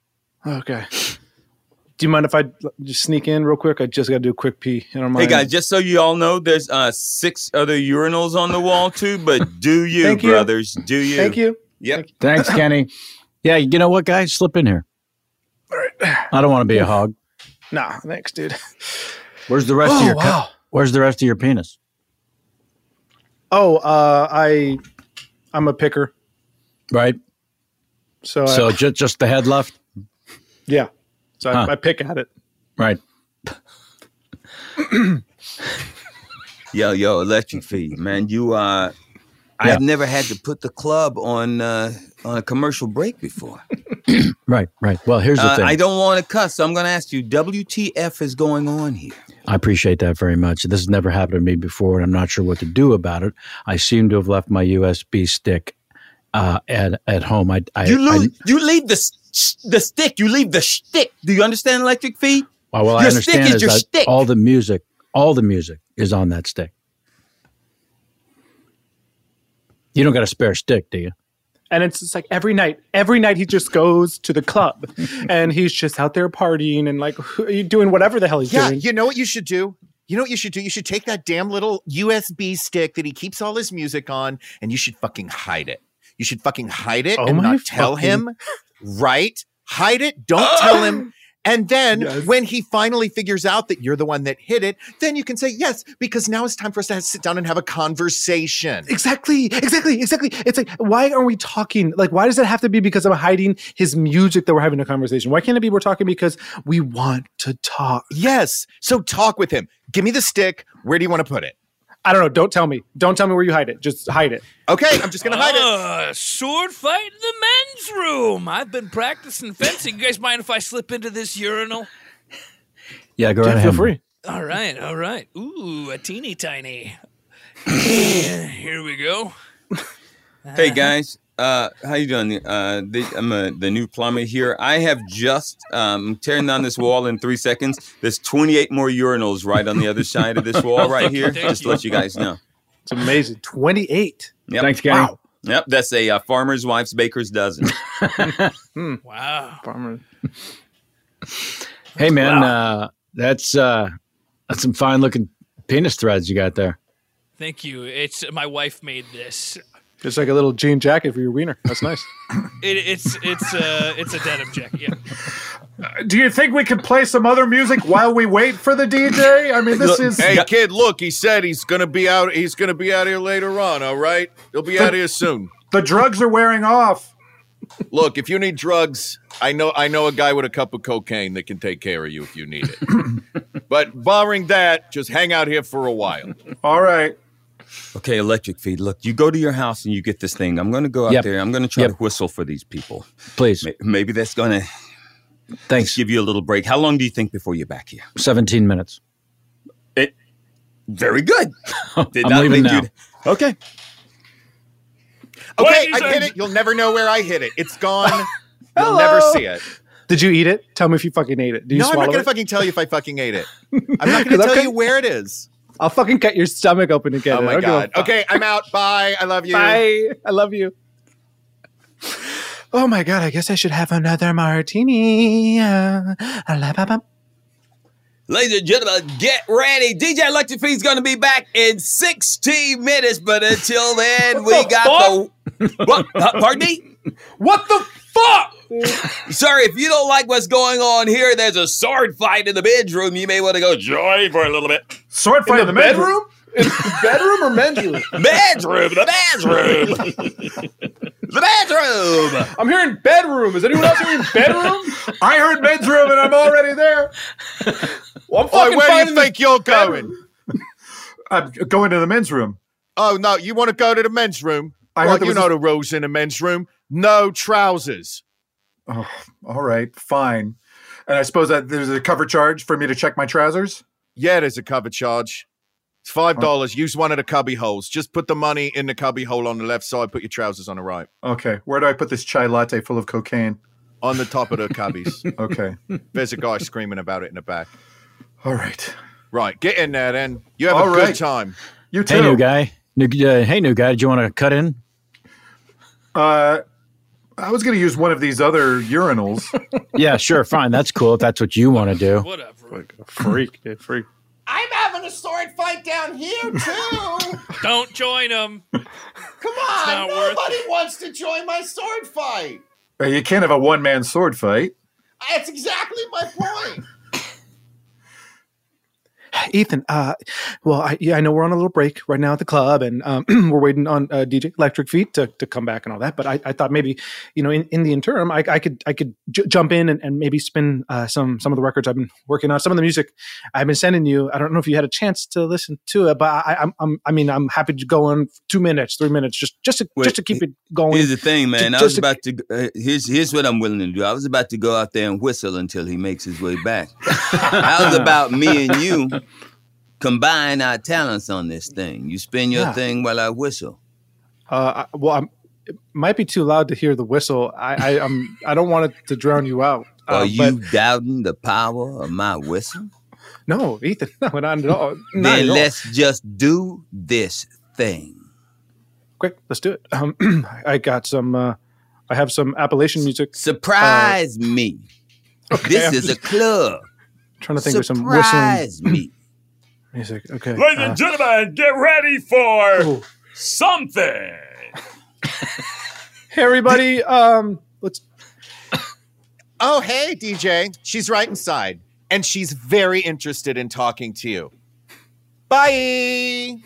Okay. Do you mind if I just sneak in real quick? I just got to do a quick pee. I don't Hey guys, just so you all know, there's uh six other urinals on the wall too. But do you, Thank you. brothers? Do you? Thank you. Yep. Thanks, Kenny. Yeah, you know what, guys? Slip in here. All right. I don't want to be a hog. Nah, thanks, dude. Where's the rest Oh, of your? wow. Where's the rest of your penis? Oh, uh, I, I'm a picker. Right. So, So I, just just the head left. yeah. So Huh. I, I pick at it. Right. Yo, yo, Electric Fee, man, you uh, Yeah. I've never had to put the club on uh on a commercial break before. Right. Right. Well, here's the Uh, thing. I don't want to cuss, so I'm going to ask you, WTF is going on here? I appreciate that very much. This has never happened to me before, and I'm not sure what to do about it. I seem to have left my USB stick uh, at at home. I, I, You I lose, you leave the s- the stick, you leave the stick. Do you understand, Electric feet? well, well, I your stick understand is is your stick. all the music, all the music is on that stick. You don't got a spare stick, do you? And it's just like every night, every night he just goes to the club and he's just out there partying and like doing whatever the hell he's Yeah, doing. you know what you should do? You know what you should do? You should take that damn little USB stick that he keeps all his music on and you should fucking hide it. You should fucking hide it Oh and not tell fucking- him. Right? Hide it. Don't tell him. And then when he finally figures out that you're the one that hit it, then you can say yes, because now it's time for us to sit down and have a conversation. Exactly, exactly, exactly. It's like, why are we talking? Like, why does it have to be because I'm hiding his music that we're having a conversation? Why can't it be we're talking because we want to talk? Yes. So talk with him. Give me the stick. Where do you want to put it? I don't know. Don't tell me. Don't tell me where you hide it. Just hide it. Okay, I'm just gonna hide it. Uh, sword fight in the men's room. I've been practicing fencing. You guys mind if I slip into this urinal? Yeah, go Yeah, right feel free. All right, all right. Ooh, a teeny tiny. Here we go. Hey guys, uh, how you doing? Uh, the, I'm uh the new plumber here. I have just um, tearing down this wall in three seconds. There's 28 more urinals right on the other side of this wall right here. Just to let you guys know. It's amazing. 28. Yep. Thanks, Kenny. Wow. Yep, that's a uh, farmer's wife's baker's dozen. Hmm. Wow. Farmer. Hey, man, uh, that's uh, that's some fine looking penis threads you got there. Thank you. It's my wife made this. It's like a little jean jacket for your wiener. That's nice. It, it's it's uh it's a denim jacket. Yeah. Do you think we could play some other music while we wait for the DJ? I mean, this Look, is. Hey kid, look, he said he's gonna be out. He's gonna be out here later on. All right, he'll be out here soon. The drugs are wearing off. Look, if you need drugs, I know I know a guy with a cup of cocaine that can take care of you if you need it. but barring that, just hang out here for a while. All right. Okay, electric feed. Look, you go to your house and you get this thing. I'm going to go out Yep. there. I'm going to try Yep. to whistle for these people. Please. Maybe that's going to Thanks. give you a little break. How long do you think before you're back here? 17 minutes. It, very good. Did I'm not leaving now. you'd- Okay. Okay, Ladies I hit it. You'll never know where I hit it. It's gone. You'll never see it. Did you eat it? Tell me if you fucking ate it. Did you no, I'm not gonna it? fucking tell you if I fucking ate it. I'm not gonna tell Okay. you where it is. I'll fucking cut your stomach open again. Oh my I don't give a god. fuck. Okay, I'm out. Bye. I love you. Bye. I love you. Oh my god, I guess I should have another martini. Uh, la-ba-bum. Ladies and gentlemen, get ready. DJ Electric Feed's going to be back in 16 minutes, but until then, we got the. What? Uh, pardon me? What the fuck? Sorry, if you don't like what's going on here, there's a sword fight in the bedroom. You may want to go join for a little bit. Sword fight in the, bedroom? In the bedroom or men's room? Bedroom, the bedroom. the bedroom. I'm hearing bedroom. Is anyone else hearing bedroom? I heard men's room and I'm already there. Well, I'm Oi, where do you think you're going? I'm going to the men's room. Oh no, you want to go to the men's room? I well, heard you was know a- the rules in the men's room. No trousers. Oh, all right, fine. And I suppose that there's a cover charge for me to check my trousers. Yeah, there's a cover charge. It's five dollars. Use one of the cubby holes. Just put the money in the cubby hole on the left side. Put your trousers on the right. Okay, where do I put this chai latte full of cocaine? On the top of the cubbies. Okay, There's a guy screaming about it in the back. all right. Right, get in there then. You have All a good right. time. You too. Hey, new guy. New, uh, hey, new guy. Did you want to cut in? Uh, I was going to use one of these other urinals. Yeah, sure. Fine. That's cool if that's what you want to do. Whatever. Like Freak, dude, freak. I'm having a sword fight down here too. Don't join them. Come on, nobody wants to join my sword fight. You can't have a one man sword fight. That's exactly my point. Ethan, uh, well, I, yeah, I know we're on a little break right now at the club, and um, we're waiting on uh, DJ Electric Feet to, to come back and all that. But I, I thought maybe, you know, in, in the interim, I, I could I could j- jump in and, and maybe spin uh, some some of the records I've been working on, some of the music I've been sending you. I don't know if you had a chance to listen to it, but I, I'm, I'm I mean, I'm happy to go on two minutes, three minutes, just just to Wait, just to keep it going. Here's the thing, man. Ju- I was about to. Uh, here's here's what I'm willing to do. I was about to go out there and whistle until he makes his way back. How's about me and you combine our talents on this thing? You spin your Yeah. thing while I whistle. Uh, I- well, I'm, it might be too loud to hear the whistle. I, I I'm I don't want it to drown you out. Are Uh, you doubting the power of my whistle? no, Ethan? No, not at all. Not then at all. let's just do this thing. Great, let's do it. Um, I got some. Uh, I have some Appalachian music. Surprise me. this I'm is a club. Trying to think of some whistling Surprise me. music. Okay. Ladies uh, and gentlemen, get ready for something. hey, everybody. Um, let's. Oh, hey, DJ. She's right inside, and she's very interested in talking to you. Bye.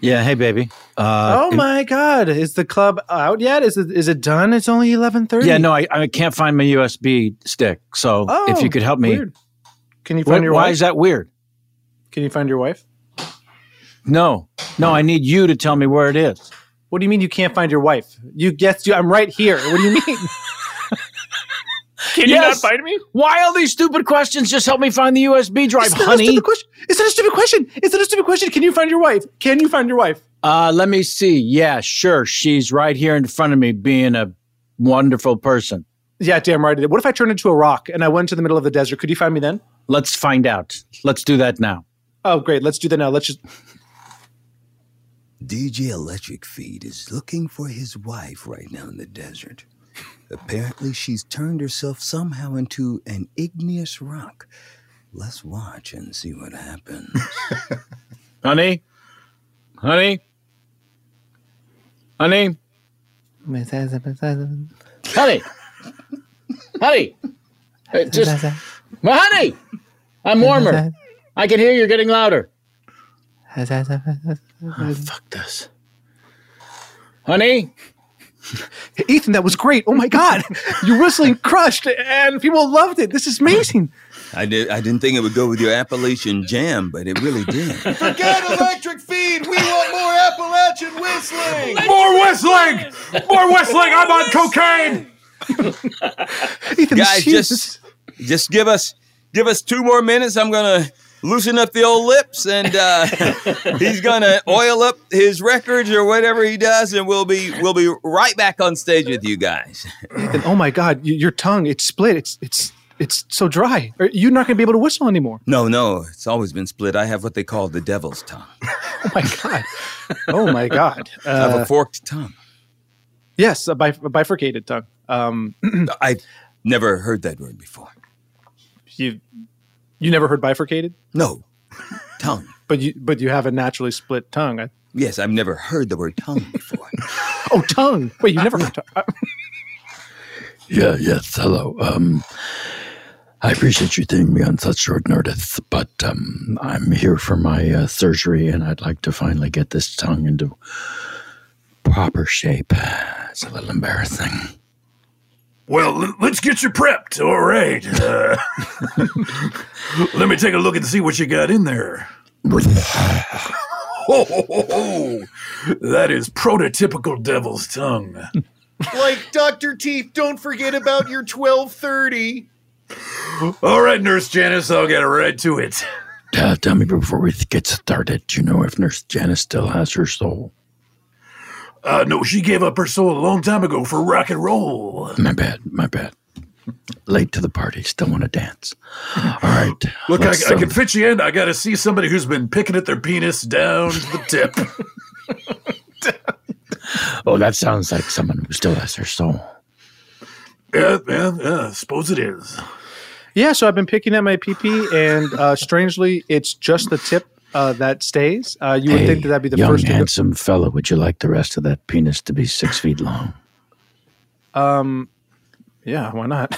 Yeah. Hey, baby. Uh, oh my God! Is the club out yet? Is it is it done? It's only eleven thirty. Yeah. No, I, I can't find my USB stick. So if you Oh, could help me. weird. Can you Why- find your wife? why wife? is that weird? Can you find your wife? No. No, I need you to tell me where it is. What do you mean you can't find your wife? You guessed you. I'm right here. What do you mean? Can you not find me? Why all these stupid questions? Just help me find the USB drive, It's not a honey. stupid question. It's not a stupid question. It's not a stupid question. Can you find your wife? Can you find your wife? Uh, let me see. Yeah, sure. She's right here in front of me, being a wonderful person. Yeah, damn right. What if I turned into a rock and I went to the middle of the desert? Could you find me then? Let's find out. Let's do that now. Oh, great. Let's do that now. Let's just. DJ Electric Feed is looking for his wife right now in the desert. Apparently, she's turned herself somehow into an igneous rock. Let's watch and see what happens. Honey? Honey? Honey? Honey? Honey? Hey, just, well, honey! I'm warmer. I can hear you're getting louder. Oh, fuck this. Honey? Ethan, that was great. Oh my God. Your whistling crushed and people loved it. This is amazing. I did. I didn't think it would go with your Appalachian jam, but it really did. Forget electric feed. We want more Appalachian whistling. More whistling. More whistling. I'm on cocaine. Guys, just just give us give us two more minutes. I'm gonna loosen up the old lips, and uh, he's gonna oil up his records or whatever he does, and we'll be we'll be right back on stage with you guys. Ethan, oh my God, your tongue, it's split. It's it's it's so dry. Are- You're not going to be able to whistle anymore. No, no, it's always been split. I have what they call the devil's tongue. Oh my God. Oh my God. I have Uh, a forked tongue. yes, a, bif- a bifurcated tongue. Um, I've never heard that word before. You you never heard bifurcated? No, tongue. But you but you have a naturally split tongue. I, Yes, I've never heard the word tongue before. oh, tongue. Wait, you never heard tongue. Yeah, yes, hello. Um, I appreciate you taking me on such short notice, but um, I'm here for my uh, surgery and I'd like to finally get this tongue into proper shape. It's a little embarrassing. Well, let's get you prepped. All right. Uh, let me take a look and see what you got in there. Ho, ho, ho, ho. That is prototypical devil's tongue. like Dr. Teeth, don't forget about your 1230. All right, Nurse Janice, I'll get right to it. Uh, tell me before we get started, do you know if Nurse Janice still has her soul? Uh, no, she gave up her soul a long time ago for rock and roll. My bad, my bad. Late to the party, still want to dance. All right. Look, I, I um, can fit you in. I got to see somebody who's been picking at their penis down to the tip. Oh, that sounds like someone who still has their soul. yeah, yeah, yeah. Suppose it is. Yeah, so I've been picking at my PP, and uh, strangely, it's just the tip uh, that stays. Uh, you would Hey, think that that'd be the young, first to go. handsome fella, would you like the rest of that penis to be six feet long? Um, yeah, why not?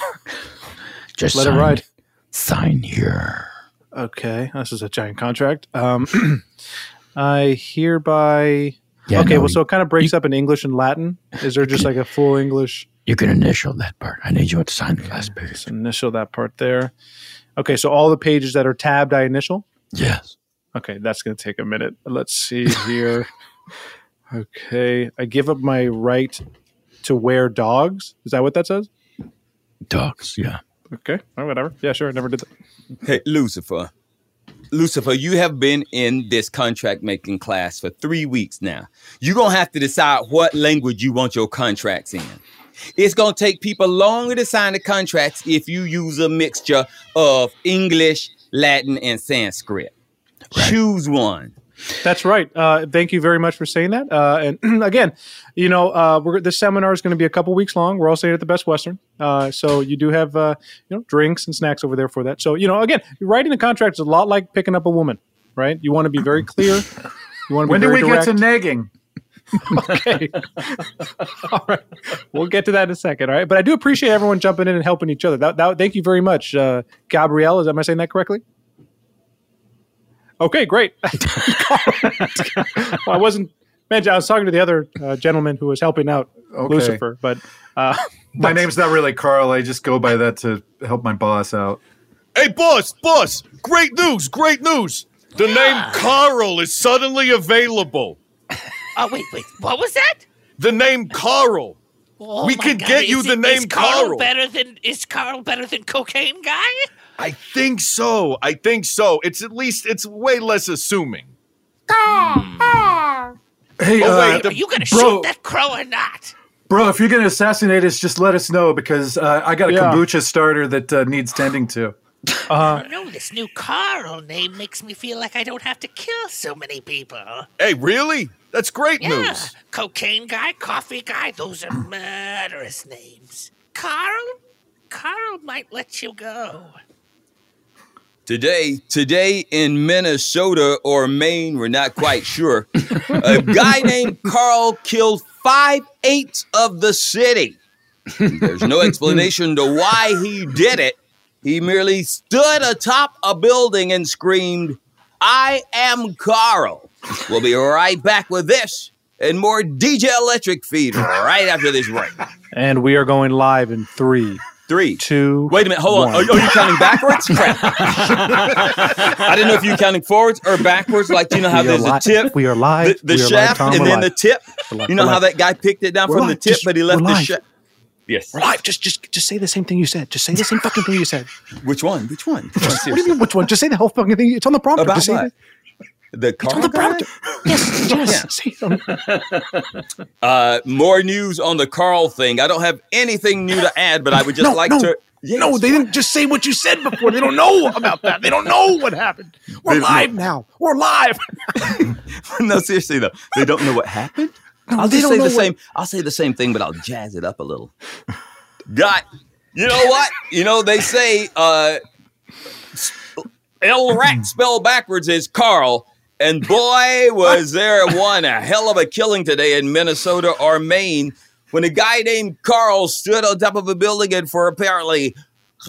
Just let sign, it ride. Sign here. Okay, this is a giant contract. Um, I hereby. Yeah, okay, no, well, so it kind of breaks up in English and Latin. Is there just like a full English? You can initial that part. I need you to sign the last page. Just initial that part there. Okay, so all the pages that are tabbed, I initial. Yes. Okay, that's going to take a minute. Let's see here. okay, I give up my right to wear dogs. Is that what that says? Dogs, yeah. Okay, or whatever. Yeah, sure. I never did that. Hey, Lucifer. Lucifer, you have been in this contract making class for three weeks now. You're going to have to decide what language you want your contracts in. It's going to take people longer to sign the contracts if you use a mixture of English, Latin, and Sanskrit. Choose one. That's right. Uh, thank you very much for saying that. Uh, and again, you know, uh, we're, this seminar is going to be a couple weeks long. We're all staying at the Best Western, uh, so you do have uh, you know drinks and snacks over there for that. So you know, again, writing a contract is a lot like picking up a woman, right? You want to be very clear. You want to be When do very we get to nagging? Okay. all right. We'll get to that in a second. All right. But I do appreciate everyone jumping in and helping each other. That, that, thank you very much. Uh, Gabrielle, is am I saying that correctly? Okay, great. well, I wasn't, man, I was talking to the other uh, gentleman who was helping out Okay. Lucifer, but uh, My name's not really Carl. I just go by that to help my boss out. Hey, boss, boss, great news, great news. The name Carl is suddenly available. Oh wait, wait. What was that? The name Carl. Oh we my can God, get you is the it- name is Carl. Carl. Better than is Carl better than cocaine guy? I think so. I think so. It's at least it's way less assuming. Carl. Hey, Oh, uh, wait, Are you gonna bro, shoot that crow or not? Bro, if you're going to assassinate us, just let us know because uh, I got a Yeah. kombucha starter that uh, needs tending to. uh, Oh, no, this new Carl name makes me feel like I don't have to kill so many people. Hey, really? That's great Yeah, news. cocaine guy, coffee guy, those are murderous names. Carl, Carl might let you go. Today, today in Minnesota or Maine, we're not quite sure. a guy named Carl killed five eighths of the city. There's no explanation to why he did it. He merely stood atop a building and screamed, I am Carl. We'll be right back with this and more DJ Electric feed right after this break. And we are going live in three, three, two. Wait a minute, hold on. Are, one. are you counting backwards? Crap. I didn't know if you were counting forwards or backwards. Like do you know how We there's a li- tip, we are live. the, the live, shaft, Tom, and then the tip. Live, You know how live. that guy picked it down We're from the tip, Just- but he left the live. shaft. Yes. We're live. Just, just, just say the same thing you said. Just say the same fucking thing you said. Which one? Which one? what do you mean? Which one? Just say the whole fucking thing. It's on the prompter. About just say what? The car the guy? prompter. Yes, yes. Say it on- Uh, more news on the Carl thing. I don't have anything new to add, but I would just No, like no. to. No, they didn't just say what you said before. They don't know about that. They don't know what happened. We're They- live now. We're live. no, seriously though, they don't know what happened. No, I'll just say the what- same. I'll say the same thing, but I'll jazz it up a little. Got. You know what? You know they say uh, L rat spelled backwards is Carl, and boy was there one a hell of a killing today in Minnesota or Maine when a guy named Carl stood on top of a building and for apparently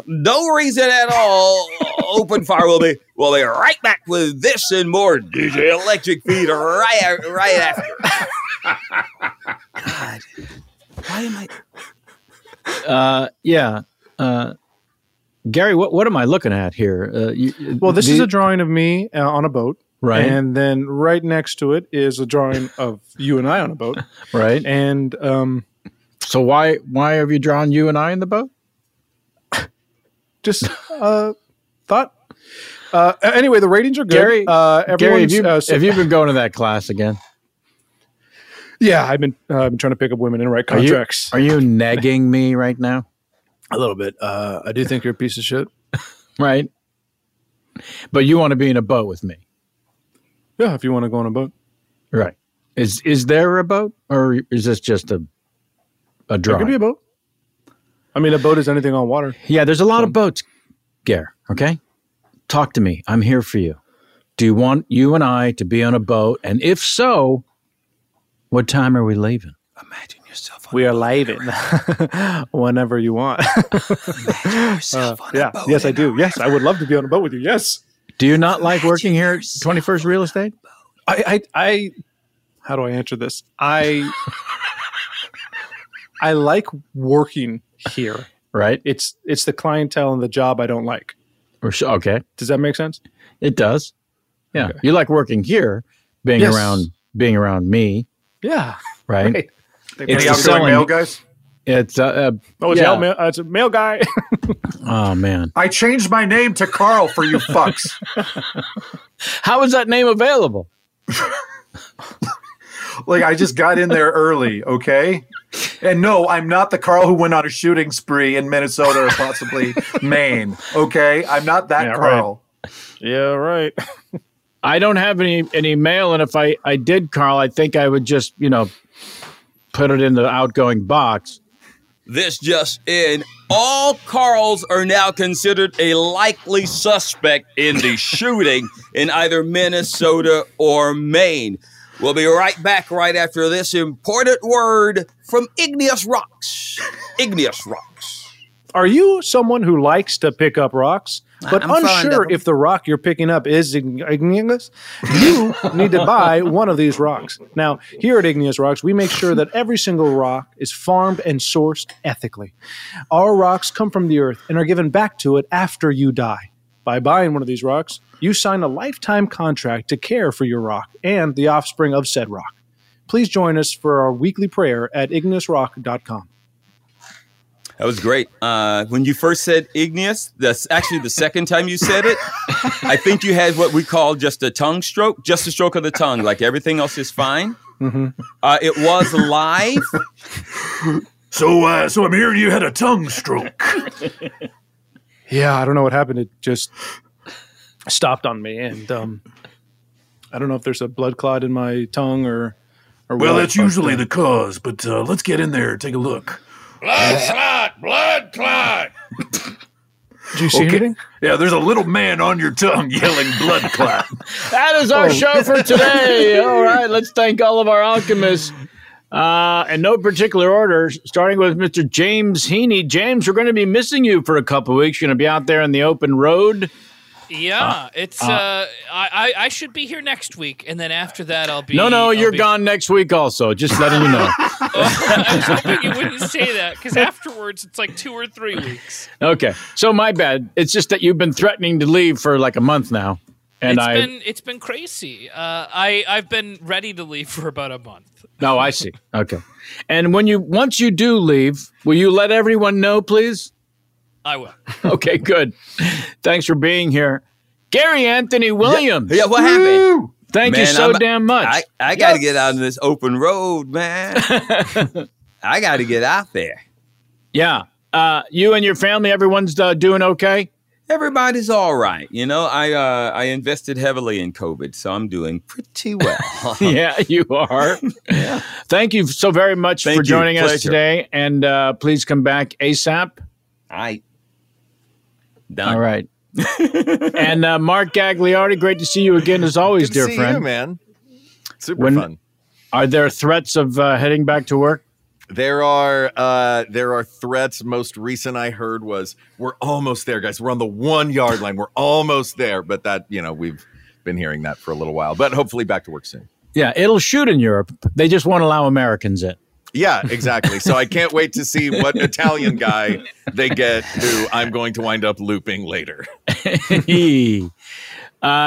no reason at all opened fire. We'll be we'll be right back with this and more DJ Electric Feed right right after. God, why am I? Uh, yeah. Uh, Gary, what what am I looking at here? Uh, you, Well, this the- is a drawing of me uh, on a boat. Right. And then right next to it is a drawing of you and I on a boat. right. And um, so why why have you drawn you and I in the boat? Just uh, thought. Uh, anyway, the ratings are good. Gary, uh, Gary, have you, uh, so- have you been going to that class again? Yeah, I've been uh, I've been trying to pick up women and write Are you- contracts. Are you, negging me right now? A little bit. Uh, I do think you're a piece of shit. Right. But you want to be in a boat with me, Yeah, if you want to go on a boat. right? Is is there a boat, or is this just a a There drawing? could be a boat. I mean, a boat is anything on water. Yeah, there's a lot of boats, Gare. Okay, talk to me. I'm here for you. Do you want you and I to be on a boat? And if so, what time are we leaving? Imagine yourself. we are leaving whenever you want. Uh, yeah. Yes, I do. Yes, I would love to be on a boat with you. Yes. Do you not like working here at 21st Real Estate? I, I, I how do I answer this? I, I like working here. Right. It's it's the clientele and the job I don't like. Or Okay, Does that make sense? it does. Yeah, you like working here, being Yes. around, being around me, Yeah. right? Right. It's Any the outgoing selling- mail guys? It's uh, uh Oh, it's, yeah. a mail, uh, it's a mail guy. Oh man, I changed my name to Carl for you fucks. how is that name available? like I just got in there early, okay? And no, I'm not the Carl who went on a shooting spree in Minnesota or possibly Maine. Okay, I'm not that Yeah, right. Carl. yeah, right. I don't have any any mail, and if I I did, Carl, I think I would just you know put it in the outgoing box. This just in. All Carls are now considered a likely suspect in the shooting in either Minnesota or Maine. We'll be right back right after this important word from Igneous Rocks. Igneous Rocks. Are you someone who likes to pick up rocks, but I'm unsure if the rock you're picking up is igneous? You need to buy one of these rocks. Now, here at Igneous Rocks, we make sure that every single rock is farmed and sourced ethically. Our rocks come from the earth and are given back to it after you die. By buying one of these rocks, you sign a lifetime contract to care for your rock and the offspring of said rock. Please join us for our weekly prayer at igneousrock.com. That was great. Uh, when you first said igneous, that's actually the second time you said it. I think you had what we call just a tongue stroke, just a stroke of the tongue. Like everything else is fine. Uh, it was live. So, uh, so I'm hearing you had a tongue stroke. Yeah, I don't know what happened. It just stopped on me, and um, I don't know if there's a blood clot in my tongue or. or Well, that's usually uh, the cause, but uh, let's get in there, take a look. Blood clot, blood clot. Did you see anything? Yeah, there's a little man on your tongue yelling blood clot. That is our Oh. show for today. all right, let's thank all of our alchemists. Uh, in no particular order, starting with Mr. James Heaney. James, we're going to be missing you for a couple weeks. You're going to be out there on the open road. Yeah, it's. uh, Uh, I, I should be here next week, and then after that, I'll be. no, no, I'll you're be- gone next week. Also, just letting you know. I was hoping you wouldn't say that because afterwards, it's like two or three weeks. Okay, so my bad. It's just that you've been threatening to leave for like a month now, and it's I. been it's been crazy. Uh, I I've been ready to leave for about a month. No, I see. Okay, and when you once you do leave, will you let everyone know, please? I will. Okay, good. Thanks for being here, Gary Anthony Williams. Yeah, what happened? Thank you so I'm- damn much. I, I got to get out on this open road, man. I got to get out there. Yeah. Uh, you and your family, everyone's uh, doing okay. Everybody's all right. You know, I uh, I invested heavily in COVID, so I'm doing pretty well. yeah, you are. yeah. Thank you so very much Thank for you. joining us Pleasure. today, and uh, please come back ASAP. I done. All right. and uh, Mark Gagliardi, great to see you again as always, dear see friend. you, man. Super When- fun. Are there threats of uh, heading back to work? There are uh there are threats. Most recent I heard was we're almost there, guys. We're on the one yard line. We're almost there. But that, you know, we've been hearing that for a little while. But hopefully back to work soon. Yeah, it'll shoot in Europe. They just won't allow Americans in. Yeah, exactly. so I can't wait to see what Italian guy they get who I'm going to wind up looping later. uh,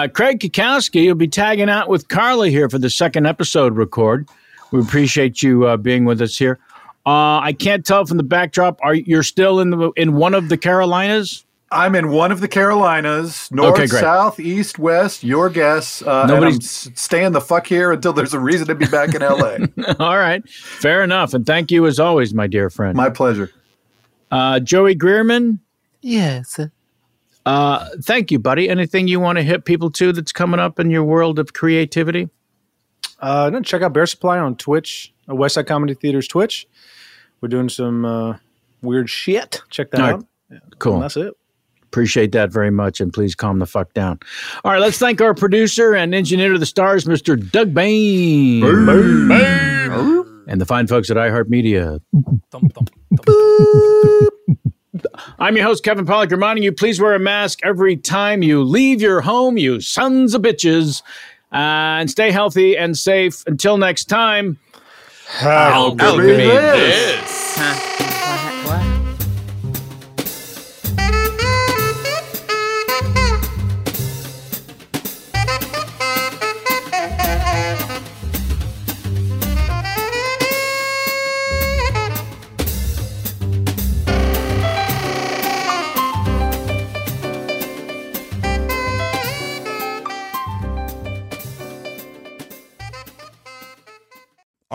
Craig Cackowski will be tagging out with Carla here for the second episode record. We appreciate you uh, being with us here. Uh, I can't tell from the backdrop. Are you're still in the in one of the Carolinas? I'm in one of the Carolinas, north, Okay, south, east, west. Your guess. Uh, and Nobody's- I'm staying the fuck here until there's a reason to be back in LA. All right, fair enough. And thank you as always, my dear friend. My pleasure. Uh, Joey Greerman. Yes. Uh, thank you, buddy. Anything you want to hit people to that's coming up in your world of creativity? Uh, no, check out Bear Supply on Twitch, uh, Westside Comedy Theater's Twitch. We're doing some uh, weird shit. Check that All right. out. Yeah, Cool. and that's it. Appreciate that very much, and please calm the fuck down. All right, let's thank our producer and engineer of the stars, Mr. Doug Bain, and the fine folks at iHeartMedia. I'm your host, Kevin Pollak, reminding you please wear a mask every time you leave your home, you sons of bitches, uh, and stay healthy and safe. Until next time, Alchemy this.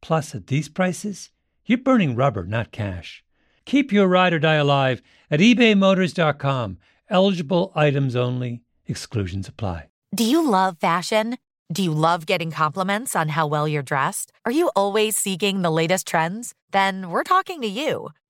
Plus, at these prices, you're burning rubber, not cash. Keep your ride or die alive at ebaymotors.com. Eligible items only, exclusions apply. Do you love fashion? Do you love getting compliments on how well you're dressed? Are you always seeking the latest trends? Then we're talking to you.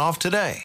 off today.